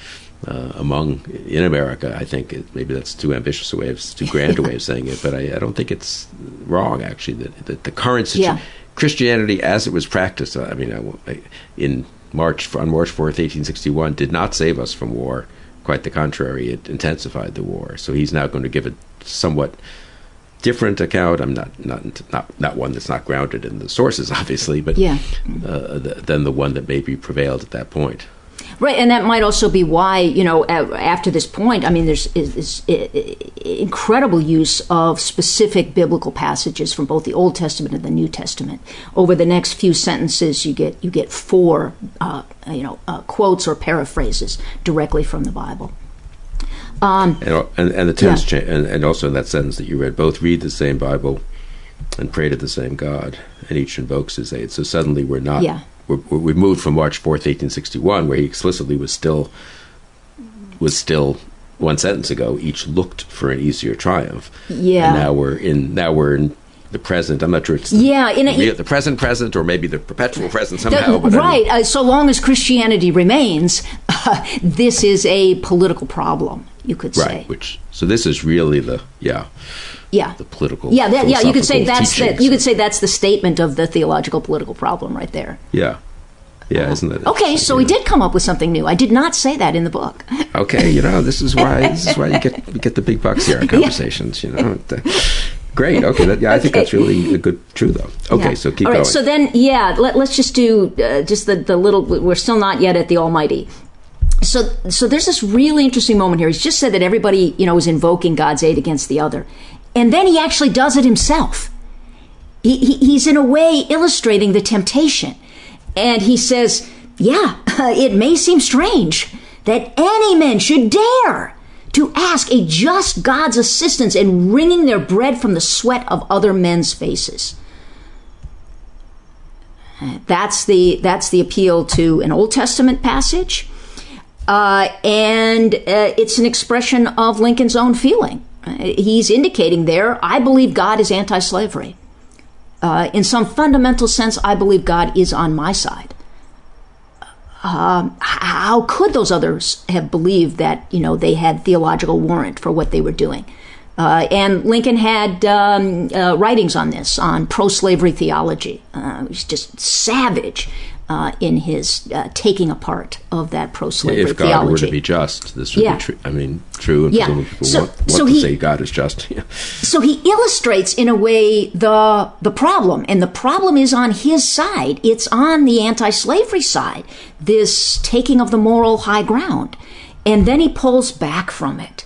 uh, among in America. I think it, maybe that's too ambitious a way of too grand a way of saying it, but I, I don't think it's wrong actually that, that the current situation, yeah. Christianity as it was practiced. I mean, I, in March on March fourth, eighteen sixty one, did not save us from war. Quite the contrary, it intensified the war. So he's now going to give a somewhat different account. I'm not not not not one that's not grounded in the sources, obviously, but yeah. uh, the, than the one that maybe prevailed at that point. Right, and that might also be why you know after this point, I mean, there's is, is incredible use of specific biblical passages from both the Old Testament and the New Testament. Over the next few sentences, you get you get four uh, you know uh, quotes or paraphrases directly from the Bible. Um, and, and, and, the tense yeah. cha- and, and also in that sentence that you read, both read the same Bible and pray to the same God, and each invokes His aid. So suddenly we're not. Yeah we moved from March 4th, 1861, where he explicitly was still was still one sentence ago. Each looked for an easier triumph. Yeah. And now we're in. Now we're in the present. I'm not sure it's the, yeah, in a, the present present or maybe the perpetual present somehow. The, right. I mean, uh, so long as Christianity remains, uh, this is a political problem. You could say. Right. Which so this is really the yeah yeah the political yeah that, yeah you could say that's the, you could say that's the statement of the theological political problem right there yeah yeah, isn't it? Okay, so we did come up with something new. I did not say that in the book. okay, you know this is why this is why you get you get the big bucks here in conversations. You know, great. Okay, that, yeah, I think that's really a good true though. Okay, yeah. so keep going. All right, going. So then, yeah, let, us just do uh, just the the little. We're still not yet at the Almighty. So, so there's this really interesting moment here. He's just said that everybody, you know, is invoking God's aid against the other. And then he actually does it himself. He, he, he's in a way illustrating the temptation. And he says, Yeah, it may seem strange that any man should dare to ask a just God's assistance in wringing their bread from the sweat of other men's faces. That's the that's the appeal to an Old Testament passage, uh, and uh, it's an expression of Lincoln's own feeling he's indicating there, I believe God is anti slavery. Uh, in some fundamental sense, I believe God is on my side. Um, how could those others have believed that you know they had theological warrant for what they were doing? Uh, and Lincoln had um, uh, writings on this, on pro-slavery theology. Uh, just savage uh, in his uh, taking apart of that pro-slavery if God theology. were to be just, this would yeah. be true. I mean, true. And yeah. people so, want, want so to he, say God is just. Yeah. So he illustrates, in a way, the the problem, and the problem is on his side. It's on the anti-slavery side. This taking of the moral high ground, and then he pulls back from it,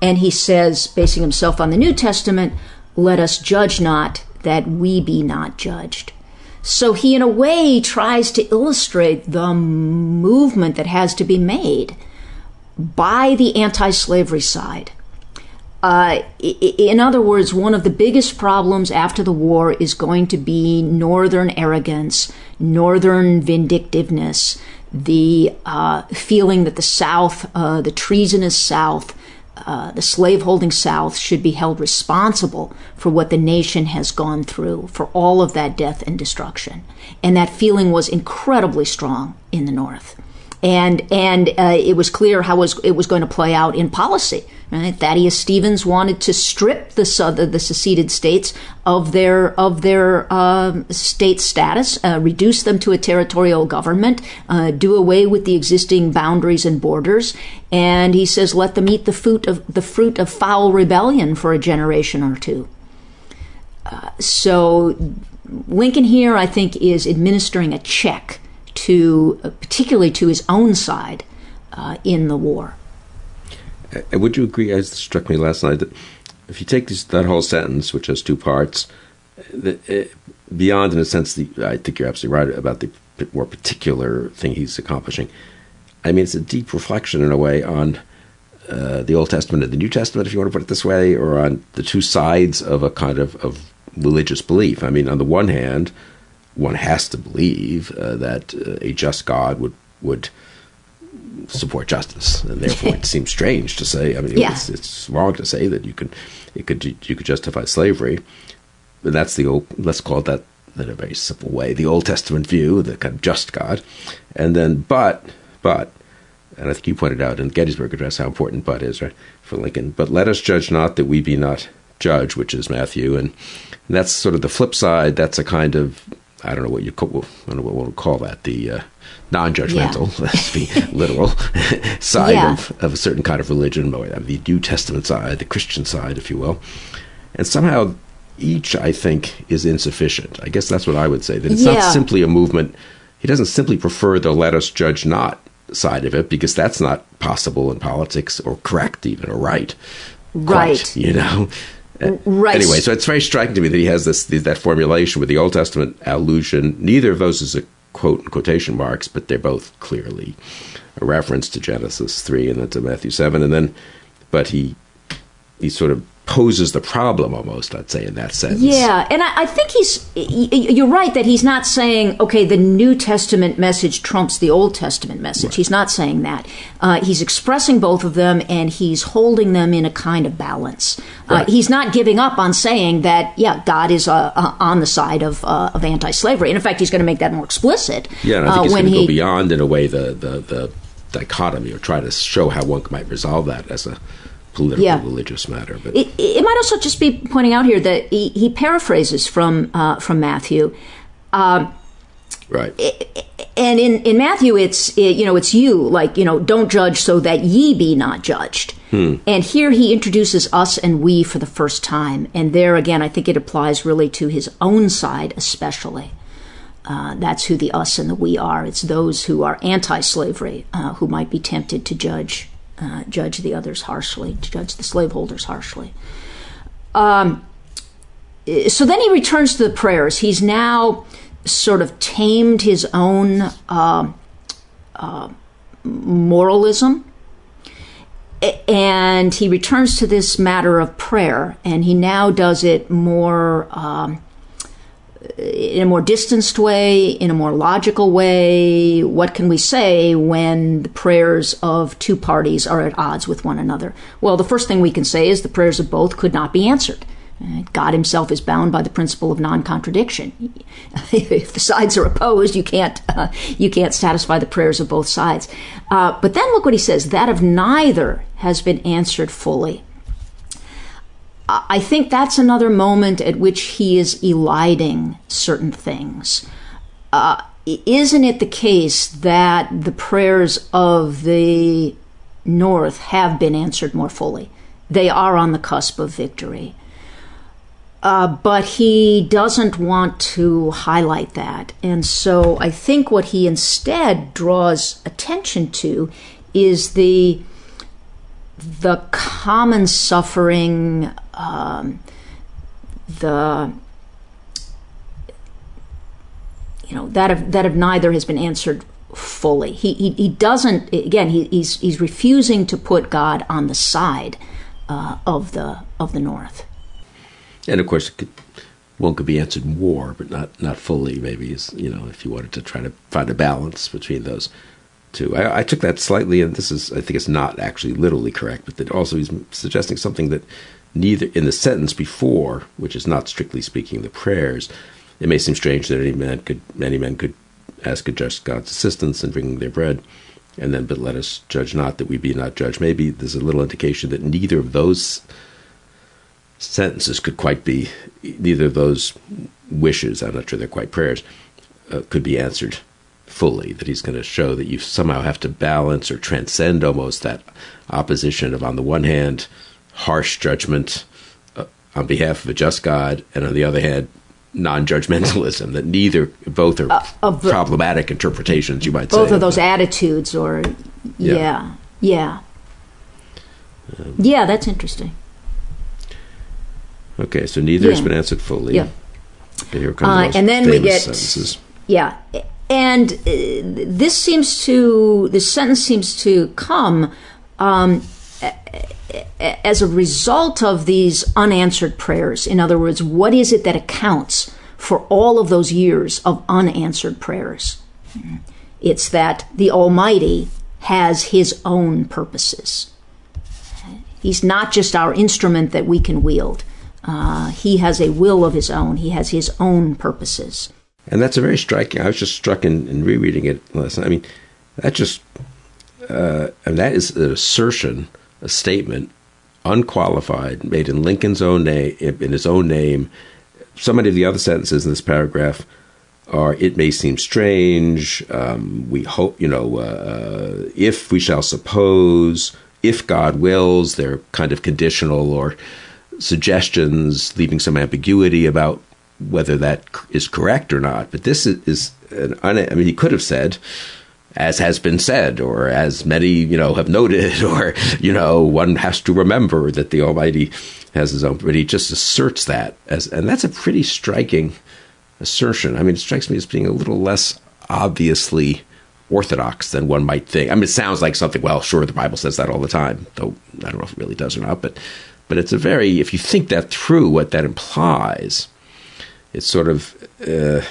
and he says, basing himself on the New Testament, "Let us judge not, that we be not judged." So he, in a way, tries to illustrate the movement that has to be made by the anti slavery side. Uh, in other words, one of the biggest problems after the war is going to be northern arrogance, northern vindictiveness, the uh, feeling that the South, uh, the treasonous South, uh, the slaveholding South should be held responsible for what the nation has gone through, for all of that death and destruction. And that feeling was incredibly strong in the North and and uh, it was clear how was, it was going to play out in policy. Right? Thaddeus Stevens wanted to strip the, the, seceded states of their of their uh, state status, uh, reduce them to a territorial government, uh, do away with the existing boundaries and borders, and he says, let them eat the fruit of the fruit of foul rebellion for a generation or two. Uh, so Lincoln here, I think, is administering a check to, uh, particularly to his own side uh, in the war. And would you agree, as struck me last night, that if you take this, that whole sentence, which has two parts, it, beyond, in a sense, the I think you're absolutely right about the more particular thing he's accomplishing. I mean, it's a deep reflection in a way on uh, the Old Testament and the New Testament, if you want to put it this way, or on the two sides of a kind of, of religious belief. I mean, on the one hand, one has to believe uh, that uh, a just God would would support justice, and therefore it seems strange to say. I mean, yeah. it's, it's, wrong to say that you could it could you could justify slavery. But that's the old. Let's call it that in a very simple way. The Old Testament view, the kind of just God, and then but but, and I think you pointed out in the Gettysburg Address how important but is right for Lincoln. But let us judge not that we be not judge, which is Matthew, and, and that's sort of the flip side. That's a kind of I don't know what you call, I don't know what we'll call that the uh, non-judgmental, yeah. let's be literal, side yeah. of, of a certain kind of religion, the New Testament side, the Christian side, if you will. And somehow each, I think, is insufficient. I guess that's what I would say, that it's yeah. not simply a movement. He doesn't simply prefer the let us judge not side of it, because that's not possible in politics or correct even or right. Right. Quite, you know? Uh, right. Anyway, so it's very striking to me that he has this that formulation with the Old Testament allusion. Neither of those is a quote in quotation marks, but they're both clearly a reference to Genesis three and then to Matthew seven, and then, but he he sort of poses the problem almost i'd say in that sense. Yeah and I, I, think he's you're right that he's not saying okay the new testament message trumps the old testament message. Right. he's not saying that. Uh, he's expressing both of them and he's holding them in a kind of balance. Uh, right. uh, he's not giving up on saying that yeah god is uh, uh on the side of, uh, of anti-slavery. And in fact he's going to make that more explicit yeah and i think he's going to go beyond in a way the, the, the dichotomy or try to show how one might resolve that as a political yeah. religious matter. But it, it, might also just be pointing out here that he, he paraphrases from uh, from Matthew. Um, right. And in, in Matthew, it's you know it's you like you know don't judge so that ye be not judged. Hmm. And here he introduces us and we for the first time, and there again I think it applies really to his own side especially. Uh, that's who the us and the we are. It's those who are anti-slavery uh, who might be tempted to judge uh, judge the others harshly, judge the slaveholders harshly. Um, so then he returns to the prayers. He's now sort of tamed his own uh, uh, moralism. And he returns to this matter of prayer, and he now does it more um, in a more distanced way, in a more logical way? What can we say when the prayers of two parties are at odds with one another? Well, the first thing we can say is the prayers of both could not be answered. God Himself is bound by the principle of non-contradiction. if the sides are opposed, you can't uh, you can't satisfy the prayers of both sides. Uh, but then look what He says: that of neither has been answered fully. I think that's another moment at which he is eliding certain things. Uh, isn't it the case that the prayers of the North have been answered more fully? They are on the cusp of victory. Uh, but he doesn't want to highlight that. And so I think what he instead draws attention to is the the common suffering, um, the you know that of that of neither has been answered fully. He he, he doesn't again. He, he's he's refusing to put God on the side uh, of the of the North. And of course, could, one could be answered in war, but not not fully. Maybe is you know if you wanted to try to find a balance between those two. I, I, took that slightly, and this is, I think it's not actually literally correct, but that also he's suggesting something that neither in the sentence before, which is not strictly speaking the prayers, it may seem strange that any man could, many men could ask a just God's assistance in bringing their bread, and then, but let us judge not that we be not judged. Maybe there's a little indication that neither of those sentences could quite be, neither of those wishes, I'm not sure they're quite prayers, uh, could be answered fully, that he's going to show that you somehow have to balance or transcend almost that opposition of, on the one hand, harsh judgment uh, on behalf of a just God, and on the other hand, non-judgmentalism. That neither, both are uh, the, problematic interpretations. You might both say both of those attitudes, or yeah, yeah, yeah. Um, yeah that's interesting. Okay, so neither yeah. has been answered fully. Yeah. Okay, here comes uh, and then we get sentences. yeah and uh, this seems to this sentence seems to come um, as a result of these unanswered prayers, in other words, what is it that accounts for all of those years of unanswered prayers? It's that the Almighty has His own purposes. He's not just our instrument that we can wield. Uh, he has a will of his own. He has his own purposes. And that's a very striking. I was just struck in, in rereading it last night. I mean, that just uh, and that is an assertion, a statement, unqualified, made in Lincoln's own name, in his own name. So many of the other sentences in this paragraph are "It may seem strange." Um, we hope, you know, uh, if we shall suppose, if God wills. They're kind of conditional or suggestions, leaving some ambiguity about whether that is correct or not. But this is, is an I mean, he could have said, as has been said, or as many, you know, have noted, or, you know, one has to remember that the Almighty has his own, but he just asserts that as, and that's a pretty striking assertion. I mean, it strikes me as being a little less obviously orthodox than one might think. I mean, it sounds like something, well, sure, the Bible says that all the time, though I don't know if it really does or not, but, but it's a very, if you think that through, what that implies, it's sort of, uh,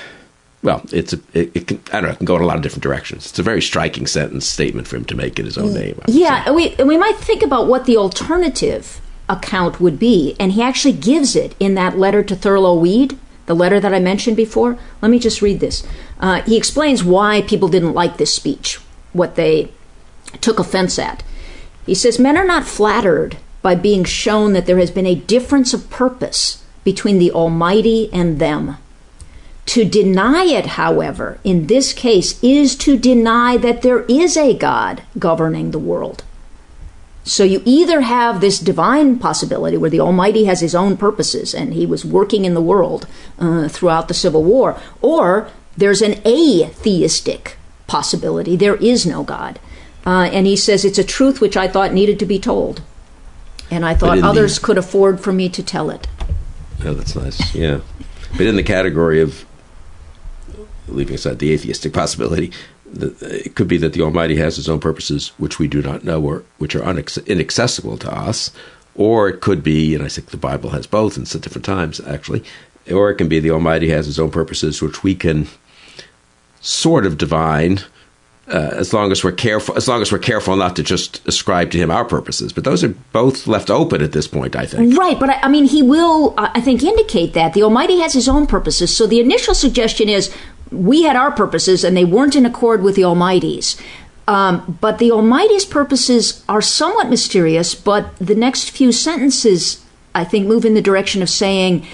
well, it's a, it, it, can, I don't know, it can go in a lot of different directions. It's a very striking sentence statement for him to make in his own name. Yeah, say. we, we might think about what the alternative account would be, and he actually gives it in that letter to Thurlow Weed, the letter that I mentioned before. Let me just read this. Uh, he explains why people didn't like this speech, what they took offense at. He says, Men are not flattered by being shown that there has been a difference of purpose between the Almighty and them. To deny it, however, in this case, is to deny that there is a God governing the world. So you either have this divine possibility where the Almighty has his own purposes and he was working in the world uh, throughout the Civil War, or there's an atheistic possibility. There is no God. Uh, and he says, It's a truth which I thought needed to be told. And I thought others the, could afford for me to tell it. Oh, that's nice. Yeah. but in the category of leaving aside the atheistic possibility, it could be that the Almighty has His own purposes which we do not know or which are inaccessible to us, or it could be, and I think the Bible has both in different times actually, or it can be the Almighty has His own purposes which we can sort of divine. Uh, as long as we're careful, as long as we're careful not to just ascribe to him our purposes, but those are both left open at this point. I think. Right, but I, I mean, he will, I think, indicate that the Almighty has His own purposes. So the initial suggestion is we had our purposes and they weren't in accord with the Almighty's. Um, but the Almighty's purposes are somewhat mysterious, but the next few sentences, I think, move in the direction of saying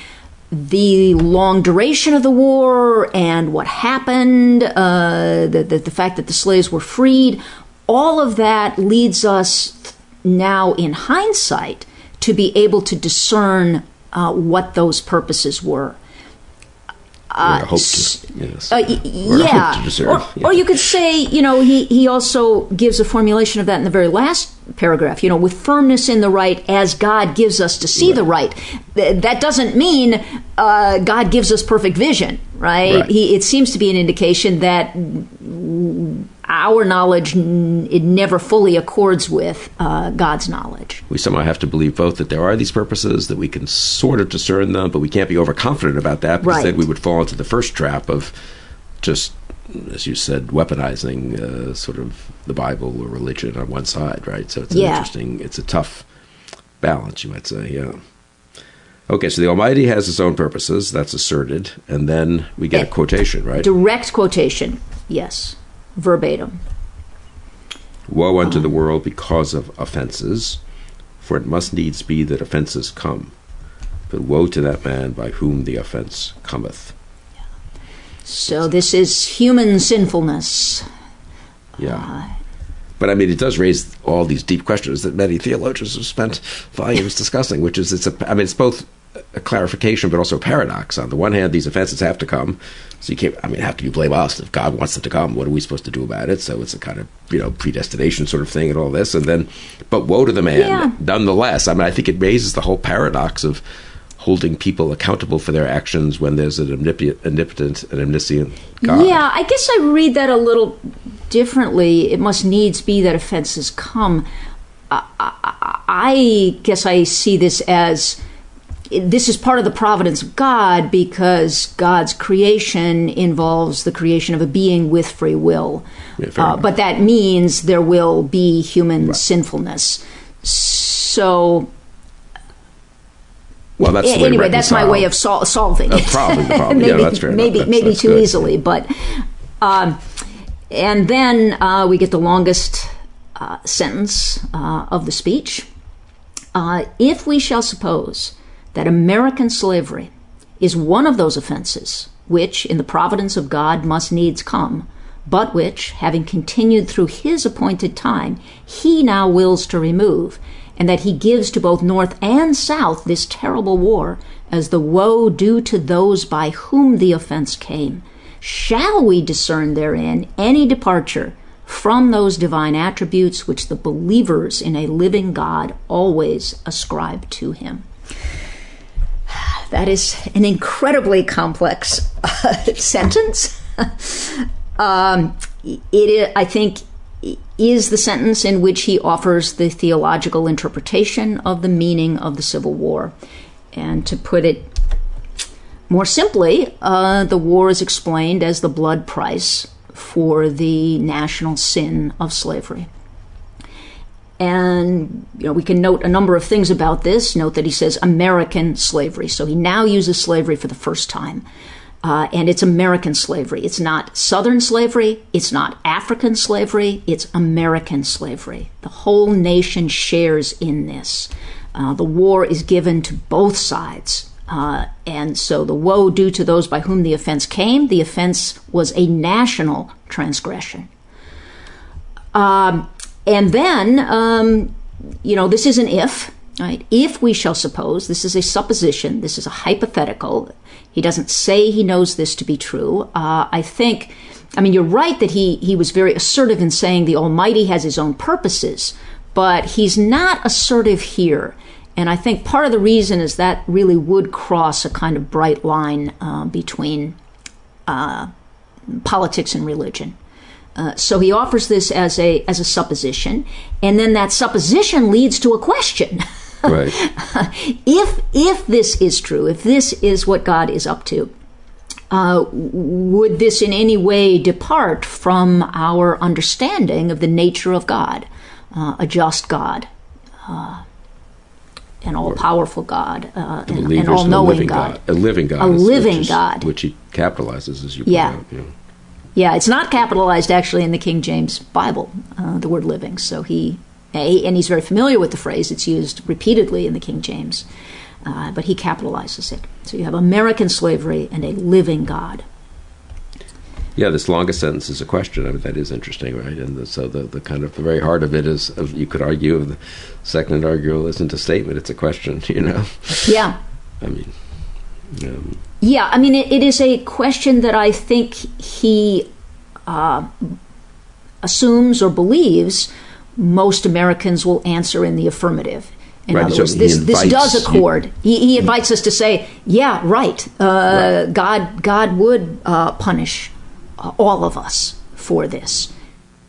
the long duration of the war and what happened, uh, the, the, the fact that the slaves were freed, all of that leads us now in hindsight to be able to discern uh, what those purposes were. Uh, hope to, yes. Uh, yeah. Deserve, or, yeah. or, you could say, you know, he, he also gives a formulation of that in the very last paragraph, you know, with firmness in the right as God gives us to see right. the right. that doesn't mean uh, God gives us perfect vision, right? right. He, it seems to be an indication that our knowledge it never fully accords with uh, God's knowledge. We somehow have to believe both that there are these purposes that we can sort of discern them, but we can't be overconfident about that because right. then we would fall into the first trap of just, as you said, weaponizing uh, sort of the Bible or religion on one side, right? So it's an yeah. interesting, it's a tough balance, you might say, yeah. Okay, so the Almighty has His own purposes, that's asserted, and then we get a quotation, right? Direct quotation, yes verbatim. Woe unto the world because of offenses, for it must needs be that offenses come. But woe to that man by whom the offense cometh. So this is human sinfulness. Yeah. Uh, but I mean, it does raise all these deep questions that many theologians have spent volumes discussing. Which is, it's a. I mean, it's both a clarification, but also a paradox. On the one hand, these offenses have to come, so you can't. I mean, how can you blame us if God wants them to come? What are we supposed to do about it? So it's a kind of you know predestination sort of thing and all this, and then, but woe to the man, yeah. nonetheless. I mean, I think it raises the whole paradox of holding people accountable for their actions when there's an omnipotent, omnipotent and omniscient God. Yeah, I guess I read that a little differently. It must needs be that offenses come. I, I, I guess I see this as this is part of the providence of God because God's creation involves the creation of a being with free will. Yeah, uh, but that means there will be human right. sinfulness. So. Well, that's anyway. That's my way of sol- solving it. probably problem. maybe, yeah, that's fair maybe, that's, maybe that's too good. easily, but um, and then uh, we get the longest uh, sentence uh, of the speech. Uh, if we shall suppose that American slavery is one of those offenses which, in the providence of God, must needs come, but which, having continued through his appointed time, he now wills to remove, and that he gives to both North and South this terrible war as the woe due to those by whom the offense came. Shall we discern therein any departure from those divine attributes which the believers in a living God always ascribe to him. That is an incredibly complex uh, sentence. um, it, I think, is the sentence in which he offers the theological interpretation of the meaning of the Civil War. And to put it more simply, uh, the war is explained as the blood price for the national sin of slavery. And you know, we can note a number of things about this. Note that he says American slavery. So he now uses slavery for the first time. Uh, and it's American slavery. It's not Southern slavery. It's not African slavery. It's American slavery. The whole nation shares in this. Uh, the war is given to both sides. Uh, and so the woe due to those by whom the offense came, the offense was a national transgression. Um, and then, um, you know, this is an if, right? If we shall suppose, this is a supposition, this is a hypothetical. He doesn't say he knows this to be true. Uh, I think, I mean, you're right that he, he was very assertive in saying the Almighty has his own purposes, but he's not assertive here. And I think part of the reason is that really would cross a kind of bright line uh, between uh, politics and religion. Uh, so he offers this as a as a supposition, and then that supposition leads to a question. Right. if if this is true, if this is what God is up to, uh, would this in any way depart from our understanding of the nature of God, uh, a just God? Uh, an all-powerful God, uh, an, an all-knowing God. God. a living God, a living is, God, which he capitalizes as you yeah. Out, know. Yeah, it's not capitalized actually in the King James Bible, uh, the word living. So he, and he's very familiar with the phrase. It's used repeatedly in the King James, uh, but he capitalizes it. So you have American slavery and a living God. Yeah, this longest sentence is a question. I mean, that is interesting, right? And the, so the, the kind of the very heart of it is, of, you could argue, of the second argument isn't a statement; it's a question. You know? Yeah. I mean. Um, yeah, I mean, it, it is a question that I think he uh, assumes or believes most Americans will answer in the affirmative. In right, other so words, this, this does accord. You, he, he, invites us to say, "Yeah, right. Uh, right. God, God would uh, punish uh, all of us for this.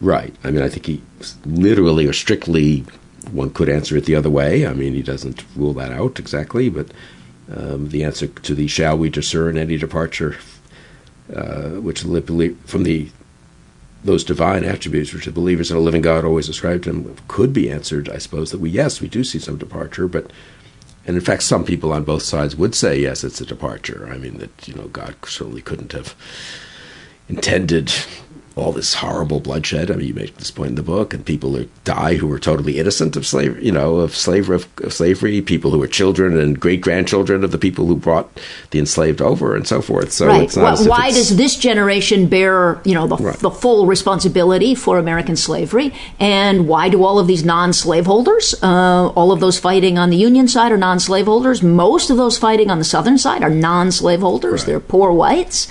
Right. I mean, I think he literally or strictly, one could answer it the other way. I mean, he doesn't rule that out exactly, but um, the answer to the shall we discern any departure, uh, which from the those divine attributes which the believers in a living God always ascribe to him could be answered, I suppose, that we, yes, we do see some departure, but, and in fact, some people on both sides would say, yes, it's a departure. I mean, that, you know, God certainly couldn't have intended all this horrible bloodshed. I mean, you make this point in the book, and people who die who were totally innocent of slavery, you know, of slavery, of, of slavery. People who were children and great grandchildren of the people who brought the enslaved over, and so forth. So right. it's not. Well, why does this generation bear, you know, the, right. the, full responsibility for American slavery, and why do all of these non-slaveholders, uh, all of those fighting on the Union side, are non-slaveholders? Most of those fighting on the Southern side are non-slaveholders. Right. They're poor whites.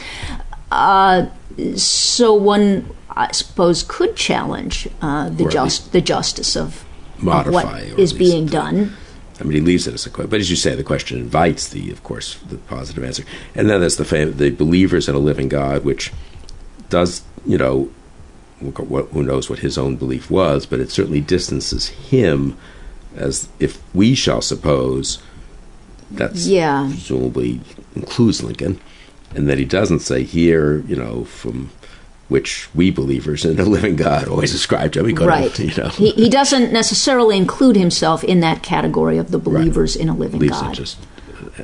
Uh, so one, I suppose, could challenge uh, the just the justice of, of what is being done. I mean, he leaves it as a question, but as you say, the question invites the, of course, the positive answer, and then there's the fam- the believers in a living God, which does, you know, who knows what his own belief was, but it certainly distances him as if we shall suppose, that's yeah. presumably includes Lincoln, and that he doesn't say here, you know, from which we believers in the living God always ascribe to him. He right. You know. he, he doesn't necessarily include himself in that category of the believers right. in a living Leaves God. It just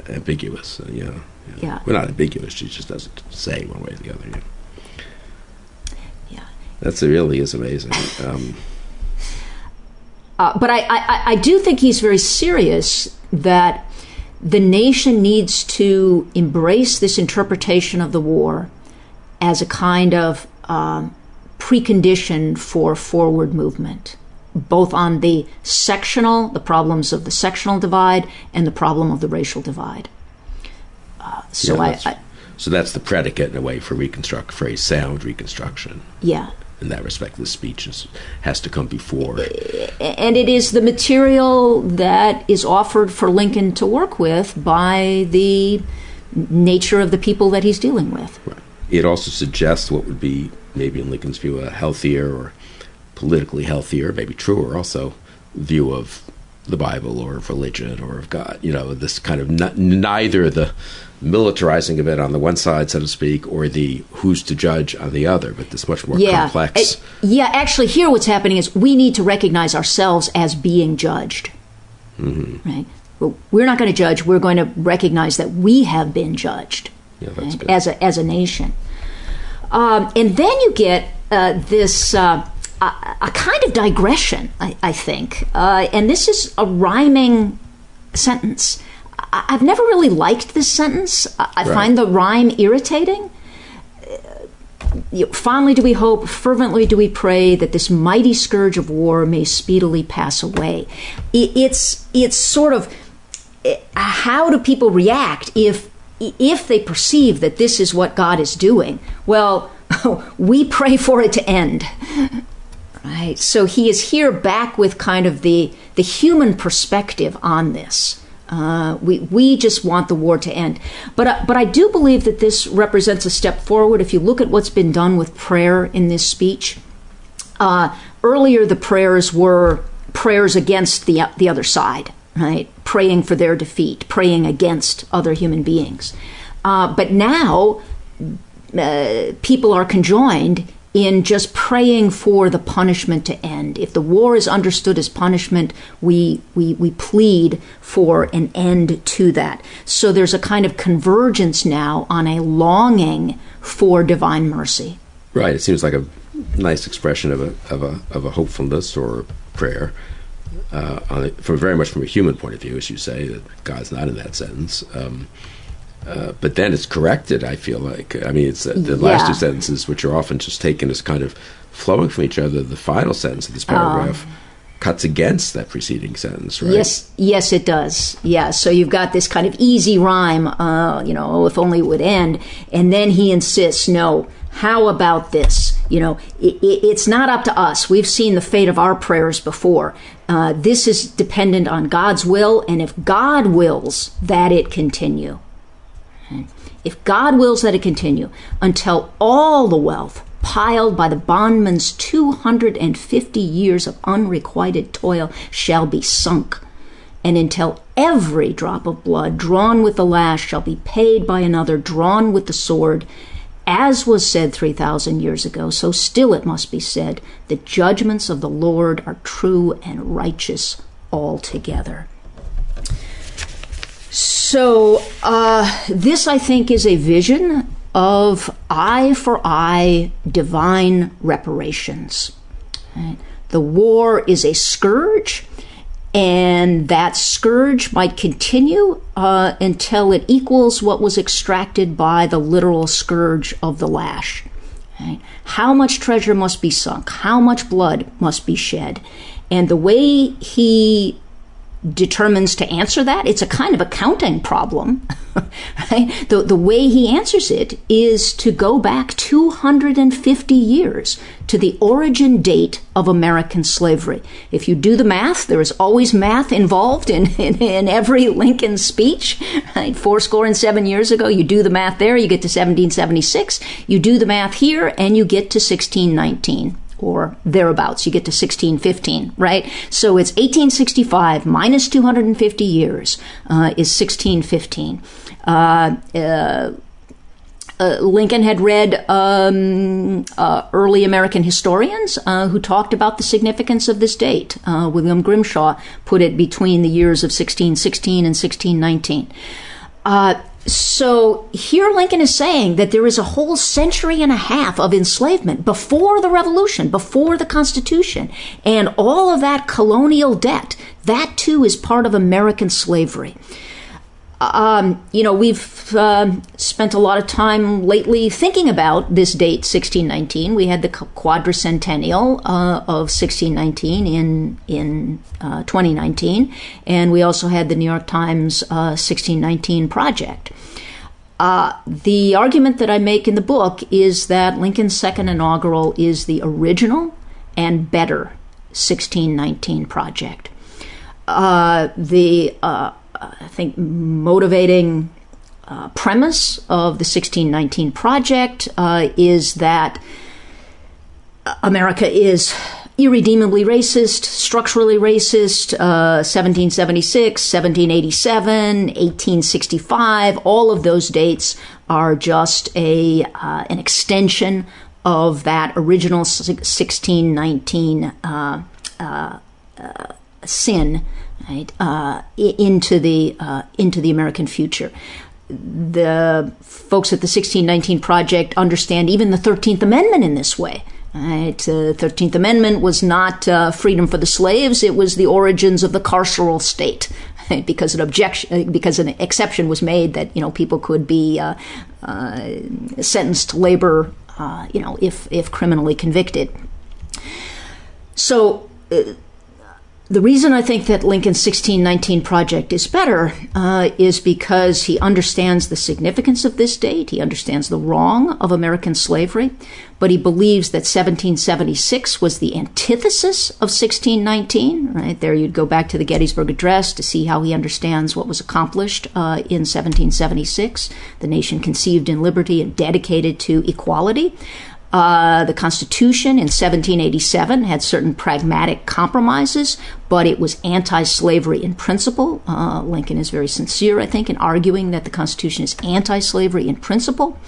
ambiguous. Uh, yeah, yeah. yeah. Well, not ambiguous. She just doesn't say one way or the other. Yeah. Yeah. That's really is amazing. Um, uh, but I, I, I do think he's very serious that the nation needs to embrace this interpretation of the war as a kind of um, precondition for forward movement, both on the sectional, the problems of the sectional divide, and the problem of the racial divide. Uh, so yeah, I, I, so that's the predicate in a way for reconstruct phrase sound reconstruction. Yeah. In that respect, the speech is, has to come before. And it is the material that is offered for Lincoln to work with by the nature of the people that he's dealing with. Right. It also suggests what would be, maybe in Lincoln's view, a healthier or politically healthier, maybe truer also, view of the Bible or of religion or of God. You know, this kind of n- neither the militarizing of it on the one side, so to speak, or the who's to judge on the other, but this much more yeah. complex. It, yeah, actually, here what's happening is we need to recognize ourselves as being judged. Mm-hmm. Right? Well, we're not going to judge. We're going to recognize that we have been judged yeah, right? as a as a nation. Um, and then you get uh, this. Uh, a, a, kind of digression, I, I think. Uh, and this is a rhyming sentence. I, have never really liked this sentence. I, right. find the rhyme irritating. Uh, fondly do we hope, fervently do we pray that this mighty scourge of war may speedily pass away. It, it's it's sort of eh, how do people react if if they perceive that this is what God is doing? Well, we pray for it to end. Right. So he is here back with kind of the the human perspective on this. Uh, we we just want the war to end, but uh, but I do believe that this represents a step forward. If you look at what's been done with prayer in this speech, uh, earlier the prayers were prayers against the the other side, right? Praying for their defeat, praying against other human beings. Uh, but now uh, people are conjoined in just praying for the punishment to end. If the war is understood as punishment, we, we, we plead for an end to that. So there's a kind of convergence now on a longing for divine mercy. Right. It seems like a nice expression of a, of a, of a hopefulness or prayer. Uh, on from very much from a human point of view, as you say, that God's not in that sentence. Um, uh, but then it's corrected. I feel like I mean it's uh, the last two sentences, which are often just taken as kind of flowing from each other. The final sentence of this paragraph um, cuts against that preceding sentence, right? Yes, yes, it does. Yeah, so you've got this kind of easy rhyme. Uh, you know, if only it would end, and then he insists, no. How about this? You know, it, it, it's not up to us. We've seen the fate of our prayers before. Uh, this is dependent on God's will, and if God wills that it continue, if God wills that it continue until all the wealth piled by the bondman's 250 years of unrequited toil shall be sunk, and until every drop of blood drawn with the lash shall be paid by another drawn with the sword, as was said 3,000 years ago, so still it must be said, the judgments of the Lord are true and righteous altogether. So, uh, this I think is a vision of eye for eye divine reparations. Right? The war is a scourge, and that scourge might continue uh, until it equals what was extracted by the literal scourge of the lash. Right? How much treasure must be sunk? How much blood must be shed? And the way he determines to answer that. It's a kind of accounting problem. right? The, the way he answers it is to go back 250 years to the origin date of American slavery. If you do the math, there is always math involved in, in, in every Lincoln speech. Right? Four score and seven years ago, you do the math there, you get to 1776. You do the math here, and you get to 1619 or thereabouts. You get to 1615, right? So it's 1865 minus 250 years uh, is 1615. Uh, uh, uh, Lincoln had read um, uh, early American historians uh, who talked about the significance of this date. William Grimshaw put it between the years of 1616 and 1619. So here Lincoln is saying that there is a whole century and a half of enslavement before the Revolution, before the Constitution, and all of that colonial debt, that too is part of American slavery um, you know, we've uh, spent a lot of time lately thinking about this date, 1619. We had the quadricentennial uh, of 1619 in in uh, 2019, and we also had the New York Times 1619 uh, project. Uh, the argument that I make in the book is that Lincoln's second inaugural is the original and better 1619 project. Uh, the I think, motivating uh, premise of the 1619 project uh, is that America is irredeemably racist, structurally racist, uh, 1776, 1787, 1865, all of those dates are just a uh, an extension of that original 1619 uh, uh, uh, sin right, uh, into the uh, into the American future. The folks at the 1619 Project understand even the 13th Amendment in this way. Right? The 13th Amendment was not uh, freedom for the slaves; it was the origins of the carceral state. Because an objection, because an exception was made that you know people could be uh, uh, sentenced to labor, uh, you know, if if criminally convicted. So the reason I think that Lincoln's 1619 project is better uh, is because he understands the significance of this date. He understands the wrong of American slavery, but he believes that 1776 was the antithesis of 1619. Right there, you'd go back to the Gettysburg Address to see how he understands what was accomplished uh, in 1776. The nation conceived in liberty and dedicated to equality. Uh, the Constitution in 1787 had certain pragmatic compromises, but it was anti slavery in principle. Uh, Lincoln is very sincere, I think, in arguing that the Constitution is anti slavery in principle.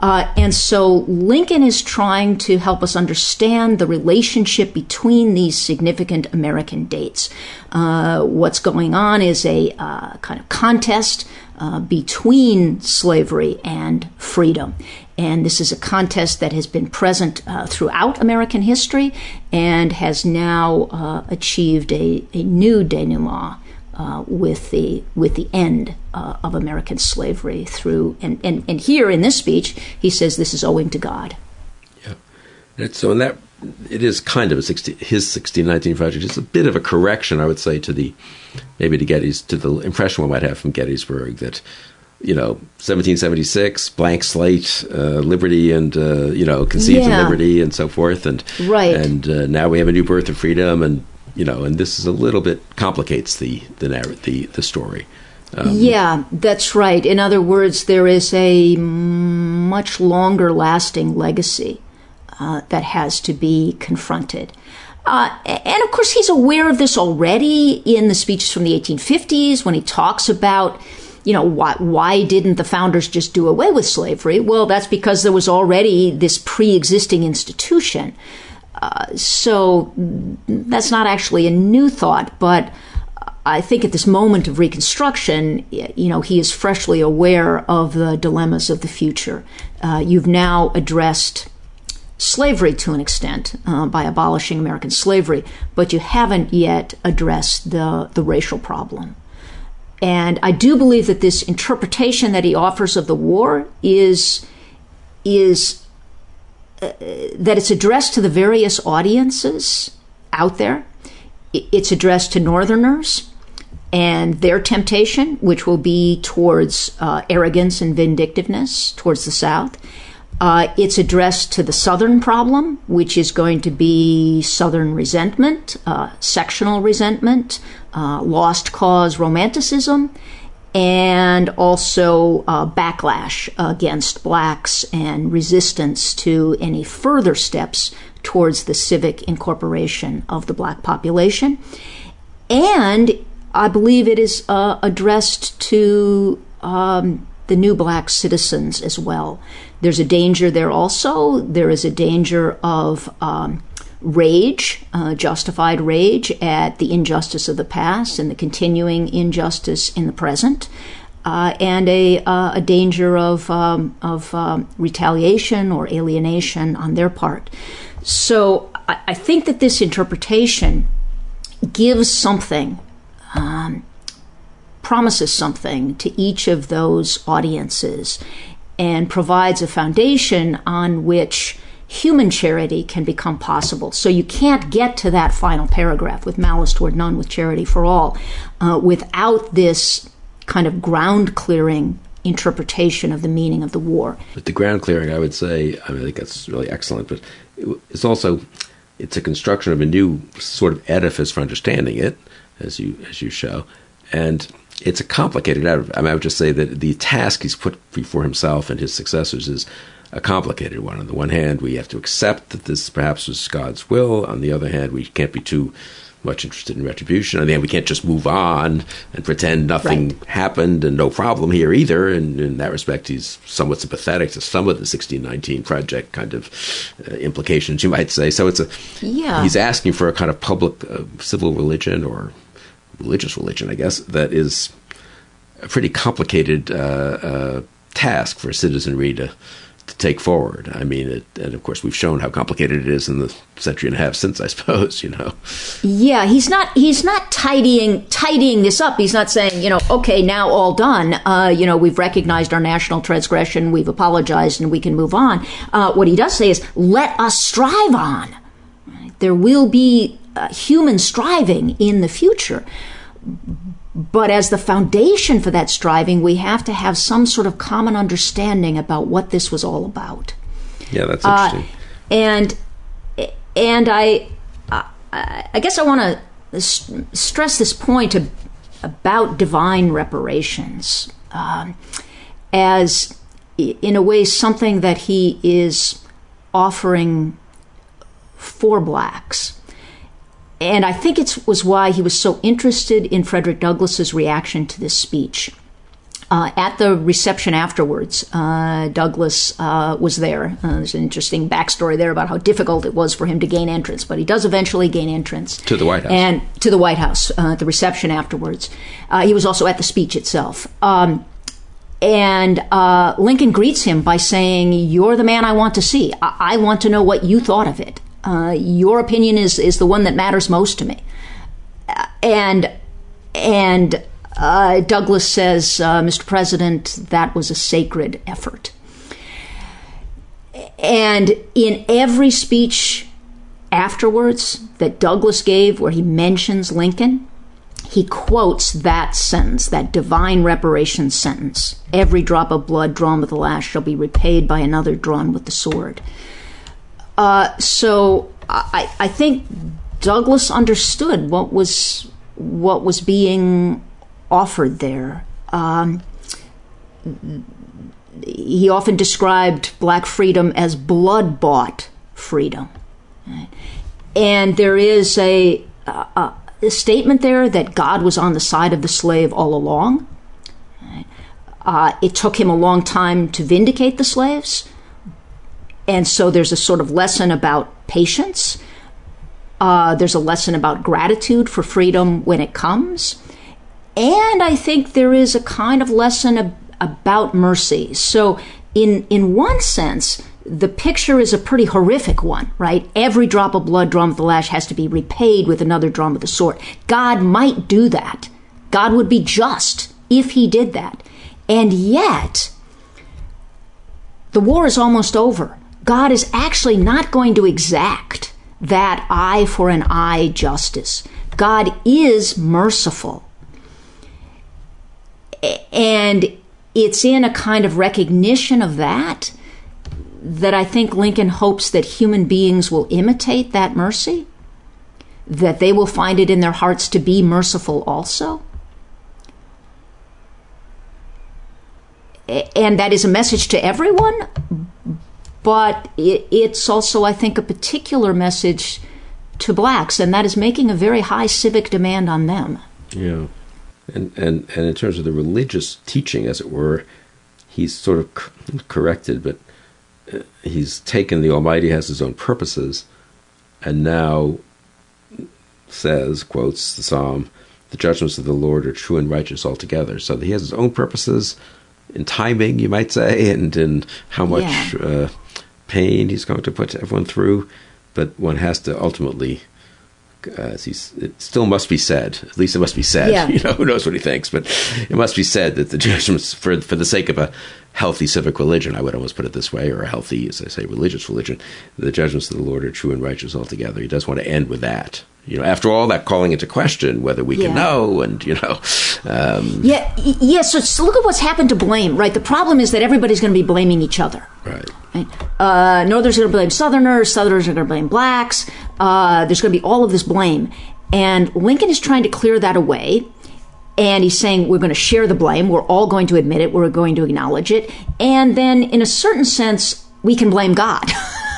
Uh, and so Lincoln is trying to help us understand the relationship between these significant American dates. Uh, what's going on is a uh, kind of contest uh, between slavery and freedom. And this is a contest that has been present uh, throughout American history and has now uh, achieved a, a new denouement. Uh, with the with the end uh, of American slavery through and, and and here in this speech he says this is owing to God. Yeah, and so in that it is kind of a 60, his 1619 project. It's a bit of a correction, I would say, to the maybe to Gettys to the impression one might have from Gettysburg that you know, 1776, blank slate, uh, liberty, and uh, you know, conceived yeah. liberty, and so forth, and right, and uh, now we have a new birth of freedom, and you know, and this is a little bit complicates the the narrative, the the story. Um, yeah, that's right. In other words, there is a much longer lasting legacy uh, that has to be confronted. Uh, and of course, he's aware of this already in the speeches from the 1850s when he talks about you know, why, why didn't the founders just do away with slavery? Well, that's because there was already this pre existing institution. Uh, so that's not actually a new thought, but I think at this moment of Reconstruction, you know, he is freshly aware of the dilemmas of the future. Uh, you've now addressed slavery to an extent uh, by abolishing American slavery, but you haven't yet addressed the, the racial problem. And I do believe that this interpretation that he offers of the war is is uh, that it's addressed to the various audiences out there. It's addressed to Northerners and their temptation, which will be towards uh, arrogance and vindictiveness towards the South. Uh, it's addressed to the Southern problem, which is going to be Southern resentment, uh, sectional resentment, uh, lost cause romanticism, and also uh, backlash against blacks and resistance to any further steps towards the civic incorporation of the black population. And I believe it is uh, addressed to um, the new black citizens as well. There's a danger there also. There is a danger of um, rage, uh, justified rage at the injustice of the past and the continuing injustice in the present. Uh, and a, uh, a danger of, um, of um, retaliation or alienation on their part. So I, I think that this interpretation gives something, um, promises something to each of those audiences, and provides a foundation on which human charity can become possible. So you can't get to that final paragraph with malice toward none, with charity for all, uh, without this kind of ground clearing interpretation of the meaning of the war. But the ground clearing, I would say, I, mean, I think that's really excellent, but it's also it's a construction of a new sort of edifice for understanding it, as you as you show, and it's a complicated. I mean, I would just say that the task he's put before himself and his successors is a complicated one. On the one hand, we have to accept that this perhaps was God's will. On the other hand, we can't be too much interested in retribution. On the hand, we can't just move on and pretend nothing right. happened and no problem here either. And in that respect, he's somewhat sympathetic to some of the 1619 project kind of uh, implications, you might say. So it's a yeah. He's asking for a kind of public uh, civil religion or religious religion, I guess, that is a pretty complicated uh, uh task for a citizenry to to take forward. I mean, it, and of course, we've shown how complicated it is in the century and a half since, I suppose. You know. Yeah, he's not. He's not tidying tidying this up. He's not saying, you know, okay, now all done. Uh, you know, we've recognized our national transgression, we've apologized, and we can move on. Uh, what he does say is, let us strive on. There will be uh, human striving in the future but as the foundation for that striving, we have to have some sort of common understanding about what this was all about. Yeah, that's uh, interesting. Uh, and and I I guess I want to stress this point about divine reparations um, as, in a way, something that he is offering for blacks and I think it was why he was so interested in Frederick Douglass's reaction to this speech. Uh, at the reception afterwards, uh, Douglass uh, was there. Uh, there's an interesting backstory there about how difficult it was for him to gain entrance, but he does eventually gain entrance to the White House. And to the White House, uh, at the reception afterwards, uh, he was also at the speech itself. Um, and Lincoln greets him by saying, "You're the man I want to see. I-, I want to know what you thought of it." Uh, your opinion is is the one that matters most to me. And and uh, Douglass says, uh, Mr. President, that was a sacred effort. And in every speech afterwards that Douglass gave, where he mentions Lincoln, he quotes that sentence, that divine reparation sentence. Every drop of blood drawn with the lash shall be repaid by another drawn with the sword. Uh, so I, I think Douglass understood what was what was being offered there. Um, he often described black freedom as blood bought freedom. And there is a, a, a, statement there that God was on the side of the slave all along. Uh, it took him a long time to vindicate the slaves. And so there's a sort of lesson about patience. Uh, there's a lesson about gratitude for freedom when it comes. And I think there is a kind of lesson ab- about mercy. So, in, in one sense, the picture is a pretty horrific one, right? Every drop of blood drawn with the lash has to be repaid with another drawn with the sword. God might do that. God would be just if he did that. And yet, the war is almost over. God is actually not going to exact that eye for an eye justice. God is merciful. And it's in a kind of recognition of that that I think Lincoln hopes that human beings will imitate that mercy, that they will find it in their hearts to be merciful also. And that is a message to everyone, but it, it's also, I think, a particular message to blacks, and that is making a very high civic demand on them. Yeah. And, and, and in terms of the religious teaching, as it were, he's sort of corrected, but uh, he's taken the Almighty has his own purposes, and now says, quotes the Psalm, the judgments of the Lord are true and righteous altogether. So he has his own purposes in timing, you might say, and in how much yeah. uh, pain he's going to put everyone through. But one has to ultimately uh, it still must be said. At least it must be said. Yeah. You know, who knows what he thinks, but it must be said that the judgments, for for the sake of a healthy civic religion, I would almost put it this way, or a healthy, as I say, religious religion, the judgments of the Lord are true and righteous altogether. He does want to end with that. You know, after all that calling into question whether we yeah. can know, and you know, um, yeah, yeah. So, so, look at what's happened to blame. Right. The problem is that everybody's going to be blaming each other. Right. right? Uh, Northerners are going to blame Southerners. Southerners are going to blame blacks. Uh, there's going to be all of this blame, and Lincoln is trying to clear that away. And he's saying we're going to share the blame. We're all going to admit it. We're going to acknowledge it. And then, in a certain sense, we can blame God.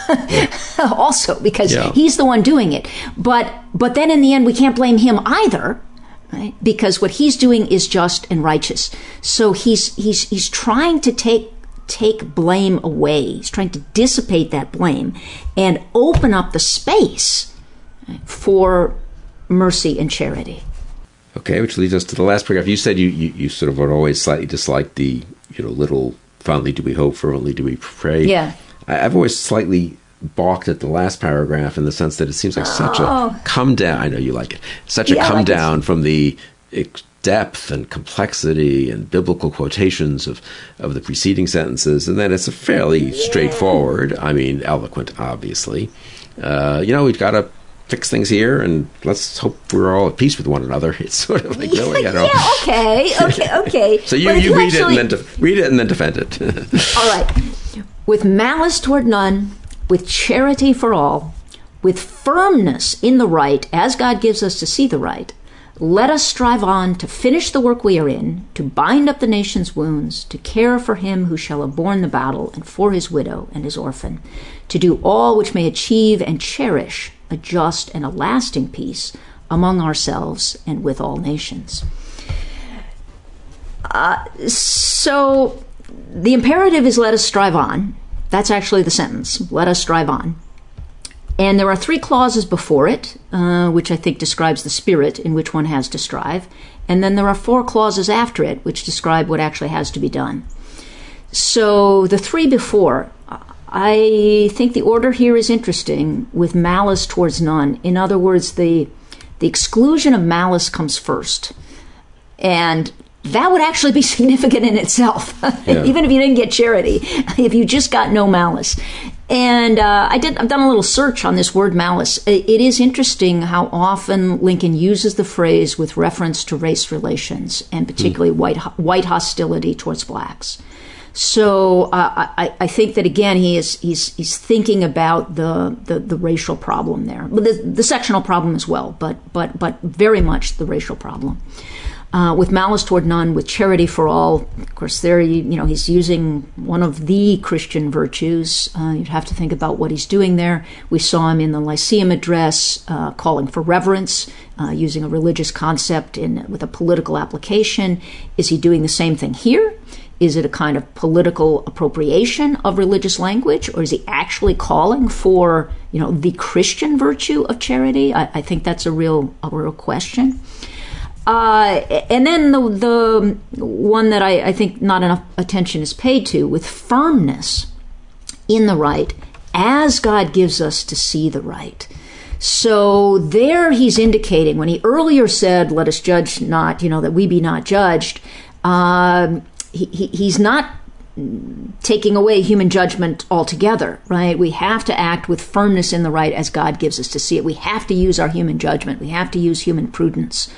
also because yeah. he's the one doing it. But but then in the end we can't blame him either. Right? Because what he's doing is just and righteous. So he's he's he's trying to take take blame away. He's trying to dissipate that blame and open up the space for mercy and charity. Okay, which leads us to the last paragraph. You said you, you, you sort of would always slightly dislike the, you know, little fondly do we hope, fervently do we pray. Yeah. I, have always slightly balked at the last paragraph in the sense that it seems like such a oh. come down. I know you like it. Such a yeah, come like down from the depth and complexity and biblical quotations of, of the preceding sentences, and then it's a fairly yeah. straightforward. I mean, eloquent, obviously. Uh, you know, we've got to fix things here, and let's hope we're all at peace with one another. It's sort of like really, I don't. yeah, okay, okay, okay. so you, you, you read actually... it and then def- read it and then defend it. all right, with malice toward none with charity for all, with firmness in the right as God gives us to see the right, let us strive on to finish the work we are in, to bind up the nation's wounds, to care for him who shall have borne the battle, and for his widow and his orphan, to do all which may achieve and cherish a just and a lasting peace among ourselves and with all nations. Uh, so the imperative is let us strive on. That's actually the sentence. Let us strive on. And there are three clauses before it, uh, which I think describes the spirit in which one has to strive. And then there are four clauses after it, which describe what actually has to be done. So the three before, I think the order here is interesting with malice towards none. In other words, the, the exclusion of malice comes first. And that would actually be significant in itself, yeah. even if you didn't get charity, if you just got no malice. And uh, I did. I've done a little search on this word malice. It is interesting how often Lincoln uses the phrase with reference to race relations, and particularly mm. white white hostility towards blacks. So uh, I, I, think that again he is he's he's thinking about the the, the racial problem there, the, the sectional problem as well, but but but very much the racial problem uh, with malice toward none, with charity for all. Of course, there you, you know he's using one of the Christian virtues. Uh, you'd have to think about what he's doing there. We saw him in the Lyceum address, uh, calling for reverence, uh, using a religious concept in with a political application. Is he doing the same thing here? Is it a kind of political appropriation of religious language, or is he actually calling for you know the Christian virtue of charity? I, I think that's a real a real question. Uh, and then the, the one that I, I think not enough attention is paid to with firmness in the right as God gives us to see the right. So there he's indicating when he earlier said, let us judge not, you know, that we be not judged, um, he, he, he's not taking away human judgment altogether, right? We have to act with firmness in the right as God gives us to see it. We have to use our human judgment. We have to use human prudence.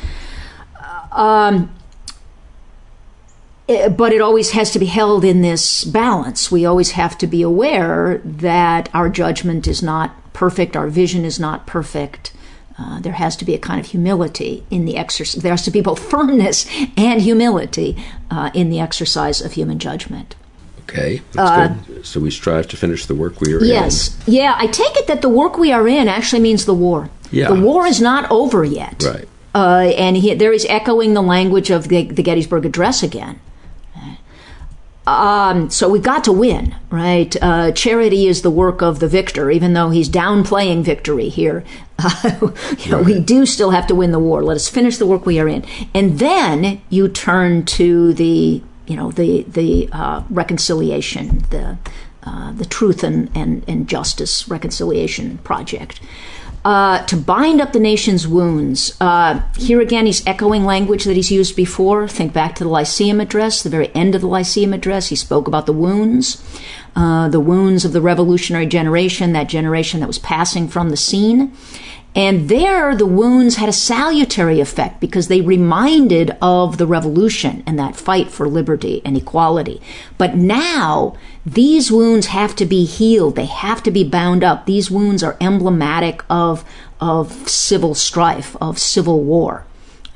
Um, but it always has to be held in this balance. We always have to be aware that our judgment is not perfect, our vision is not perfect. Uh, there has to be a kind of humility in the exercise. There has to be both firmness and humility uh, in the exercise of human judgment. Okay, that's uh, good. So we strive to finish the work we are yes. in. Yes. Yeah, I take it that the work we are in actually means the war. Yeah. The war is not over yet. Right. Uh, and he, there is echoing the language of the, the Gettysburg Address again. Um, so we've got to win, right? Uh, charity is the work of the victor, even though he's downplaying victory here. Uh, you know, right. We do still have to win the war. Let us finish the work we are in, and then you turn to the, you know, the the uh, reconciliation, the uh, the truth and, and and justice reconciliation project uh, to bind up the nation's wounds. Uh, here again, he's echoing language that he's used before. Think back to the Lyceum Address, the very end of the Lyceum Address. He spoke about the wounds, uh, the wounds of the revolutionary generation, that generation that was passing from the scene. And there, the wounds had a salutary effect because they reminded of the revolution and that fight for liberty and equality. But now, these wounds have to be healed. They have to be bound up. These wounds are emblematic of, of civil strife, of civil war.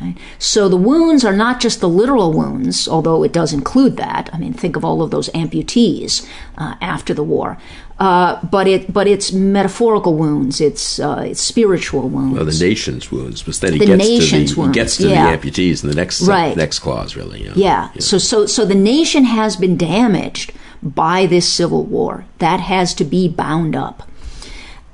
Right? So the wounds are not just the literal wounds, although it does include that. I mean, think of all of those amputees uh, after the war. Uh, but it, but it's metaphorical wounds. It's uh, it's spiritual wounds. Well, the nation's wounds, but then he the gets to the, he gets to yeah. the amputees in the next right. next clause, really. Yeah. yeah. yeah. So so so the nation has been damaged by this civil war. That has to be bound up.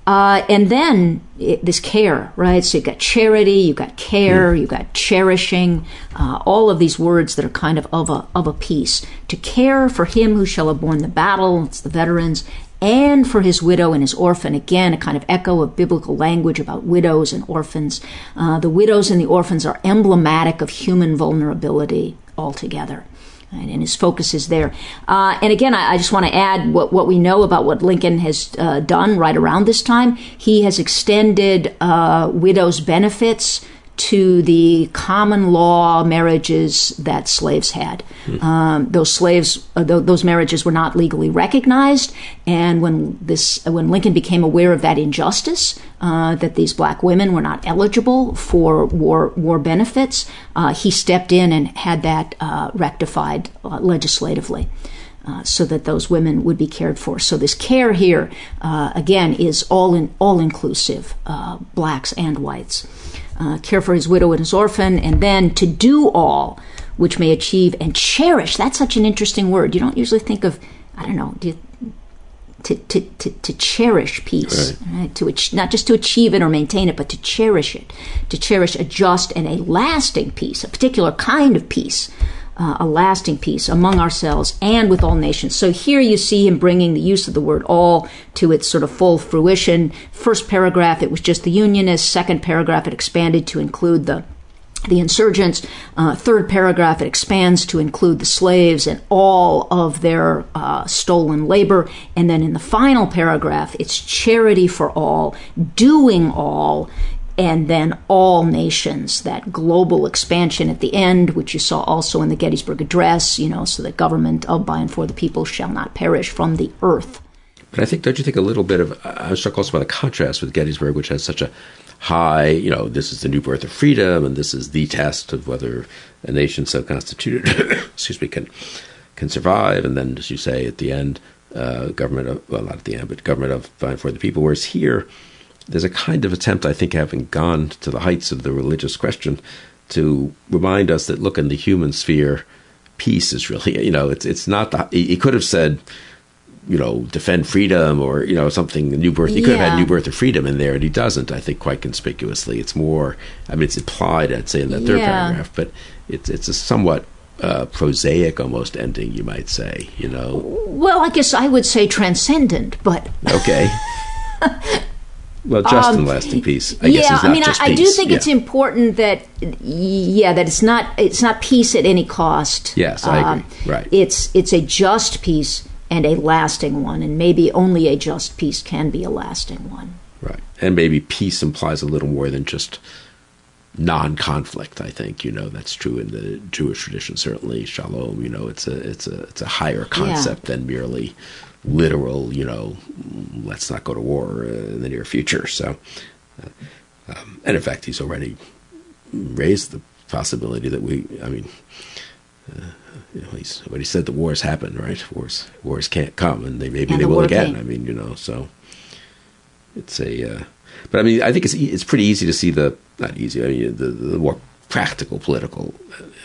Uh, and then it, this care, right? So you've got charity, you've got care, you've got cherishing, uh, all of these words that are kind of of a, of a piece. To care for him who shall have borne the battle, it's the veterans, and for his widow and his orphan. Again, a kind of echo of biblical language about widows and orphans. Uh, the widows and the orphans are emblematic of human vulnerability altogether and his focus is there. Uh, and again, I, I just want to add what, what we know about what Lincoln has uh, done right around this time. He has extended uh, widows' benefits to the common law marriages that slaves had. Mm. Um, those slaves, uh, th- those marriages were not legally recognized, and when this, when Lincoln became aware of that injustice, uh, that these black women were not eligible for war war benefits, uh, he stepped in and had that uh, rectified uh, legislatively. Uh, so that those women would be cared for. So this care here, uh, again, is all in all inclusive, uh, blacks and whites uh, care for his widow and his orphan, and then to do all which may achieve and cherish. That's such an interesting word. You don't usually think of, I don't know, you, to, to, to, to, cherish peace, right. Right? To not just to achieve it or maintain it, but to cherish it, to cherish a just and a lasting peace, a particular kind of peace uh, a lasting peace among ourselves and with all nations. So here you see him bringing the use of the word all to its sort of full fruition. First paragraph, it was just the Unionists. Second paragraph, it expanded to include the the insurgents. Uh, third paragraph, it expands to include the slaves and all of their uh, stolen labor. And then in the final paragraph, it's charity for all, doing all, and then all nations, that global expansion at the end, which you saw also in the Gettysburg Address, you know, so the government of, by, and for the people shall not perish from the earth. But I think, don't you think a little bit of, I was struck also by the contrast with Gettysburg, which has such a high, you know, this is the new birth of freedom, and this is the test of whether a nation so constituted, excuse me, can can survive. And then, as you say, at the end, uh, government of, well, not at the end, but government of, by, and for the people. Whereas here, there's a kind of attempt, I think, having gone to the heights of the religious question, to remind us that look in the human sphere, peace is really, you know, it's it's not the. He could have said, you know, defend freedom or you know something new birth. He could have had new birth of freedom in there, and he doesn't. I think quite conspicuously It's more. I mean, it's implied. I'd say in that third yeah. paragraph, but it's it's a somewhat uh, prosaic almost ending, you might say. You know. Well, I guess I would say transcendent, but okay. Well, just um, and lasting peace. I yeah, I mean, I, I, do think yeah. it's important that yeah, that it's not it's not peace at any cost. Yes, I agree. Um, right. It's it's a just peace and a lasting one, and maybe only a just peace can be a lasting one. Right, and maybe peace implies a little more than just non-conflict. I think you know that's true in the Jewish tradition. Certainly, shalom. You know, it's a it's a it's a higher concept yeah. than merely literal, you know, let's not go to war in the near future. So, uh, um, and in fact, he's already raised the possibility that we, I mean, uh, you know, he's he said. The wars happen, right? Wars, wars can't come, and they maybe and they the will again. Came. I mean, you know, so it's a. Uh, but I mean, I think it's it's pretty easy to see the not easy. I mean, the, the more practical political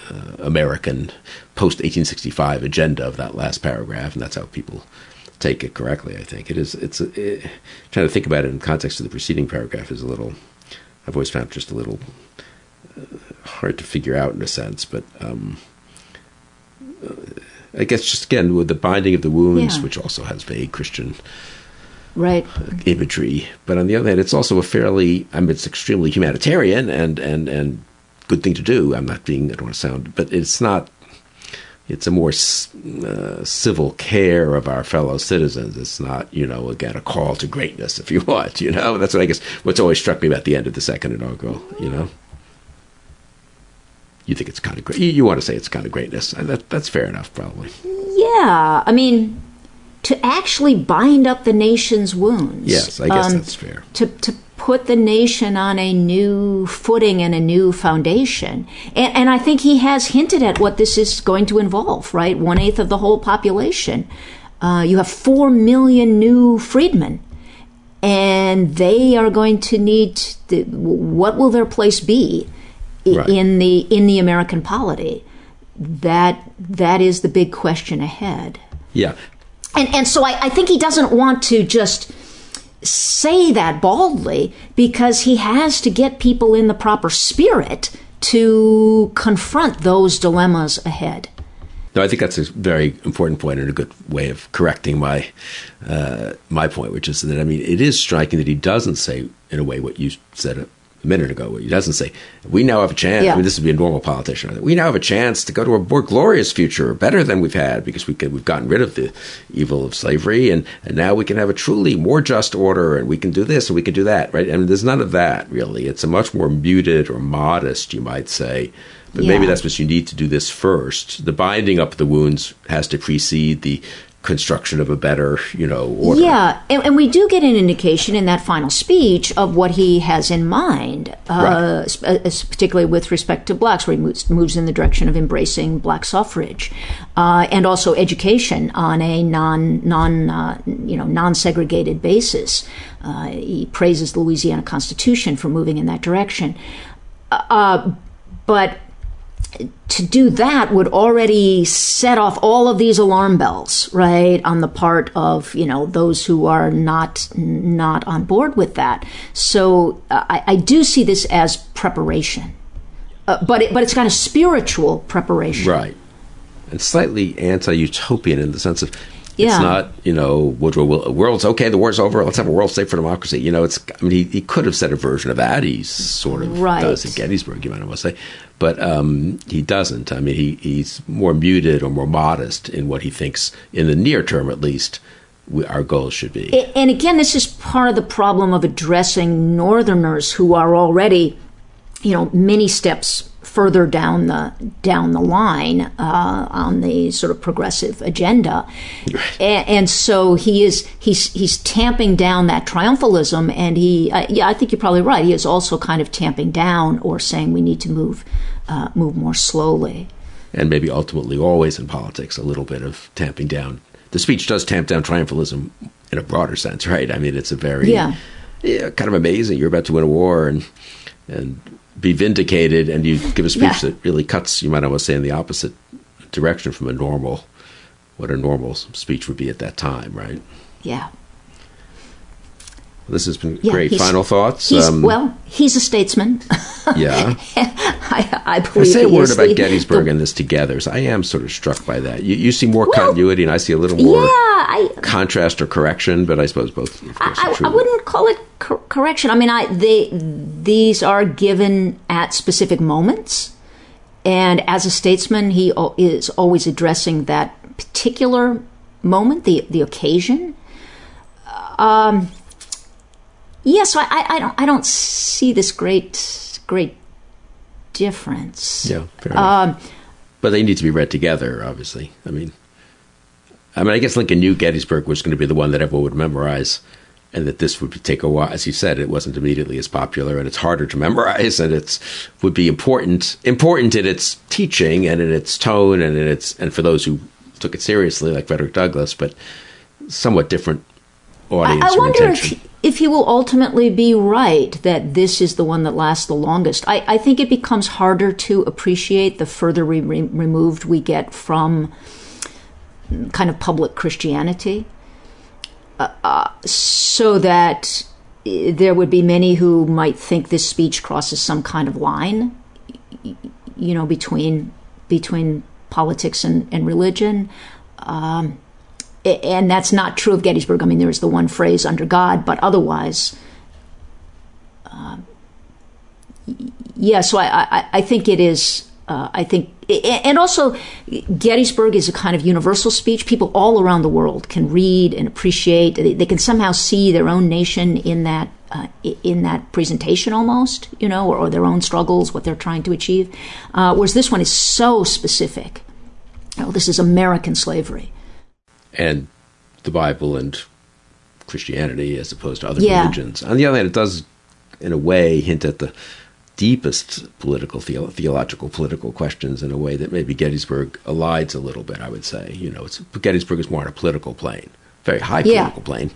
uh, American post 1865 agenda of that last paragraph, and that's how people take it correctly. I think it is. It's it, trying to think about it in context of the preceding paragraph is a little. I've always found just a little uh, hard to figure out in a sense, but um, uh, I guess just again with the binding of the wounds, yeah. which also has vague Christian right imagery, but on the other hand, it's also a fairly. I mean, it's extremely humanitarian and and and good thing to do. I'm not being. I don't want to sound, but it's not it's a more uh, civil care of our fellow citizens. It's not, you know, again, a call to greatness, if you want, you know. That's what I guess what's always struck me about the end of the second inaugural, you know. You think it's kind of great. You, you want to say it's kind of greatness. That, that's fair enough, probably. Yeah. I mean, to actually bind up the nation's wounds. Yes, I guess um, that's fair. To, to put the nation on a new footing and a new foundation. And, and, I think he has hinted at what this is going to involve, right? One eighth of the whole population. Uh, you have four million new freedmen, and they are going to need. The, what will their place be right. in the in the American polity? That that is the big question ahead. Yeah, and and so I, I think he doesn't want to just say that baldly because he has to get people in the proper spirit to confront those dilemmas ahead. No, I think that's a very important point and a good way of correcting my uh, my point, which is that I mean it is striking that he doesn't say in a way what you said minute ago. He doesn't say, we now have a chance. Yeah. I mean, this would be a normal politician. We now have a chance to go to a more glorious future, better than we've had, because we can, we've gotten rid of the evil of slavery, and, and now we can have a truly more just order, and we can do this and we can do that, right? I mean, there's none of that, really. It's a much more muted or modest, you might say. But yeah. maybe that's what you need to do this first. The binding up the wounds has to precede the construction of a better, you know, order. Yeah, and, and, we do get an indication in that final speech of what he has in mind, uh, right. Uh, particularly with respect to blacks, where he moves, moves in the direction of embracing black suffrage, uh, and also education on a non non uh, you know non segregated basis. Uh, he praises the Louisiana Constitution for moving in that direction, uh, but to do that would already set off all of these alarm bells, right, on the part of you know those who are not not on board with that. So uh, I, I, do see this as preparation, uh, but it, but it's kind of spiritual preparation, right, and slightly anti-utopian in the sense of yeah. It's not, you know, Woodrow will, world's okay, the war's over, let's have a world safe for democracy. You know, it's, I mean, he, he could have said a version of that. He sort of right. does at Gettysburg, you might almost say. But um, he doesn't. I mean, he, he's more muted or more modest in what he thinks, in the near term at least, we, our goals should be. And again, this is part of the problem of addressing Northerners who are already, you know, many steps further down the down the line uh, on the sort of progressive agenda, right. and, and, so he is he's he's tamping down that triumphalism, and he uh, yeah I think you're probably right. He is also kind of tamping down or saying we need to move uh, move more slowly, and maybe ultimately always in politics a little bit of tamping down. The speech does tamp down triumphalism in a broader sense, right? I mean, it's a very yeah. yeah kind of amazing. You're about to win a war, and and be vindicated and you give a speech yeah. that really cuts, you might almost say, in the opposite direction from a normal, what a normal speech would be at that time, right? Yeah. This has been yeah, great. Final thoughts? Um, well, he's a statesman. yeah. I, I, believe I say a word about Gettysburg the, and this together. So I am sort of struck by that. You, you see more well, continuity, and I see a little more yeah, I, contrast or correction, but I suppose both. I, I, wouldn't call it cor- correction. I mean, I, they, these are given at specific moments. And as a statesman, he is always addressing that particular moment, the, the occasion. Um, yeah, so I, I, don't I don't see this great great difference. Yeah, um, but they need to be read together, obviously. I mean, I mean, I guess Lincoln knew Gettysburg was going to be the one that everyone would memorize and that this would take a while. As you said, it wasn't immediately as popular, and it's harder to memorize, and it's would be important important in its teaching and in its tone and in its and for those who took it seriously, like Frederick Douglass, but somewhat different audience. I, I wonder if if he will ultimately be right that this is the one that lasts the longest. I, I think it becomes harder to appreciate the further re- removed we get from kind of public Christianity. Uh, uh, so that there would be many who might think this speech crosses some kind of line, you know, between between politics and, and religion. Um, and that's not true of Gettysburg. I mean, there's the one phrase "under God," but otherwise, uh, yeah. So I, I, I think it is. Uh, I think, and also Gettysburg is a kind of universal speech. People all around the world can read and appreciate. They, they can somehow see their own nation in that uh, in that presentation, almost, you know, or, or, their own struggles, what they're trying to achieve. Uh, whereas this one is so specific. Oh, this is American slavery, and the Bible and Christianity as opposed to other yeah. religions. On the other hand, it does, in a way, hint at the deepest political, the- theological, political questions in a way that maybe Gettysburg elides a little bit. I would say, you know, Gettysburg is more on a political plane, very high political yeah. plane,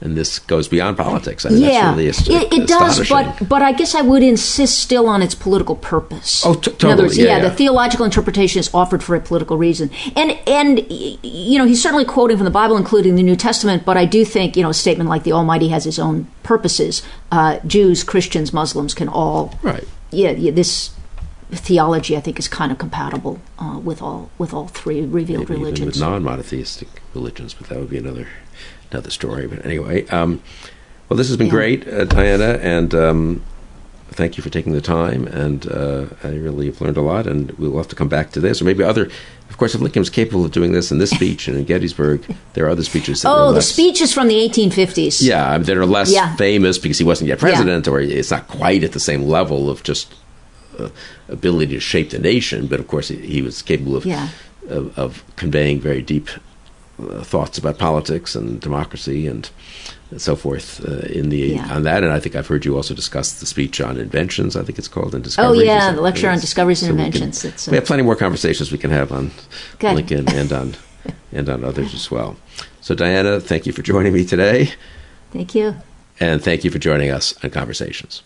and this goes beyond politics. I mean, yeah, really it, it does, but but I guess I would insist still on its political purpose. Oh, t- totally. In other words, yeah, yeah, the theological interpretation is offered for a political reason, and and you know he's certainly quoting from the Bible, including the New Testament. But I do think you know a statement like the Almighty has His own purposes. Uh, Jews, Christians, Muslims can all right. Yeah, yeah this theology I think is kind of compatible uh, with all with all three revealed Maybe religions. Even with non-monotheistic religions, but that would be another another story. But anyway, um, well, this has been yeah. great, uh, Diana, and um, thank you for taking the time. And uh, I really have learned a lot, and we'll have to come back to this, or maybe other. Of course, if Lincoln was capable of doing this in this speech and in Gettysburg, there are other speeches. oh, the speeches from the 1850s. Yeah, that are less yeah. famous because he wasn't yet president, yeah. or it's not quite at the same level of just uh, ability to shape the nation. But of course, he, he was capable of, yeah. of, of conveying very deep uh, thoughts about politics and democracy and so forth uh, in the yeah. on that. And I think I've heard you also discuss the speech on inventions. I think it's called and discoveries. Oh yeah, the lecture on discoveries and so inventions. We, can, we, have plenty more conversations we can have on Good. Lincoln and on and on others as well. So Diana, thank you for joining me today. Thank you. And thank you for joining us on Conversations.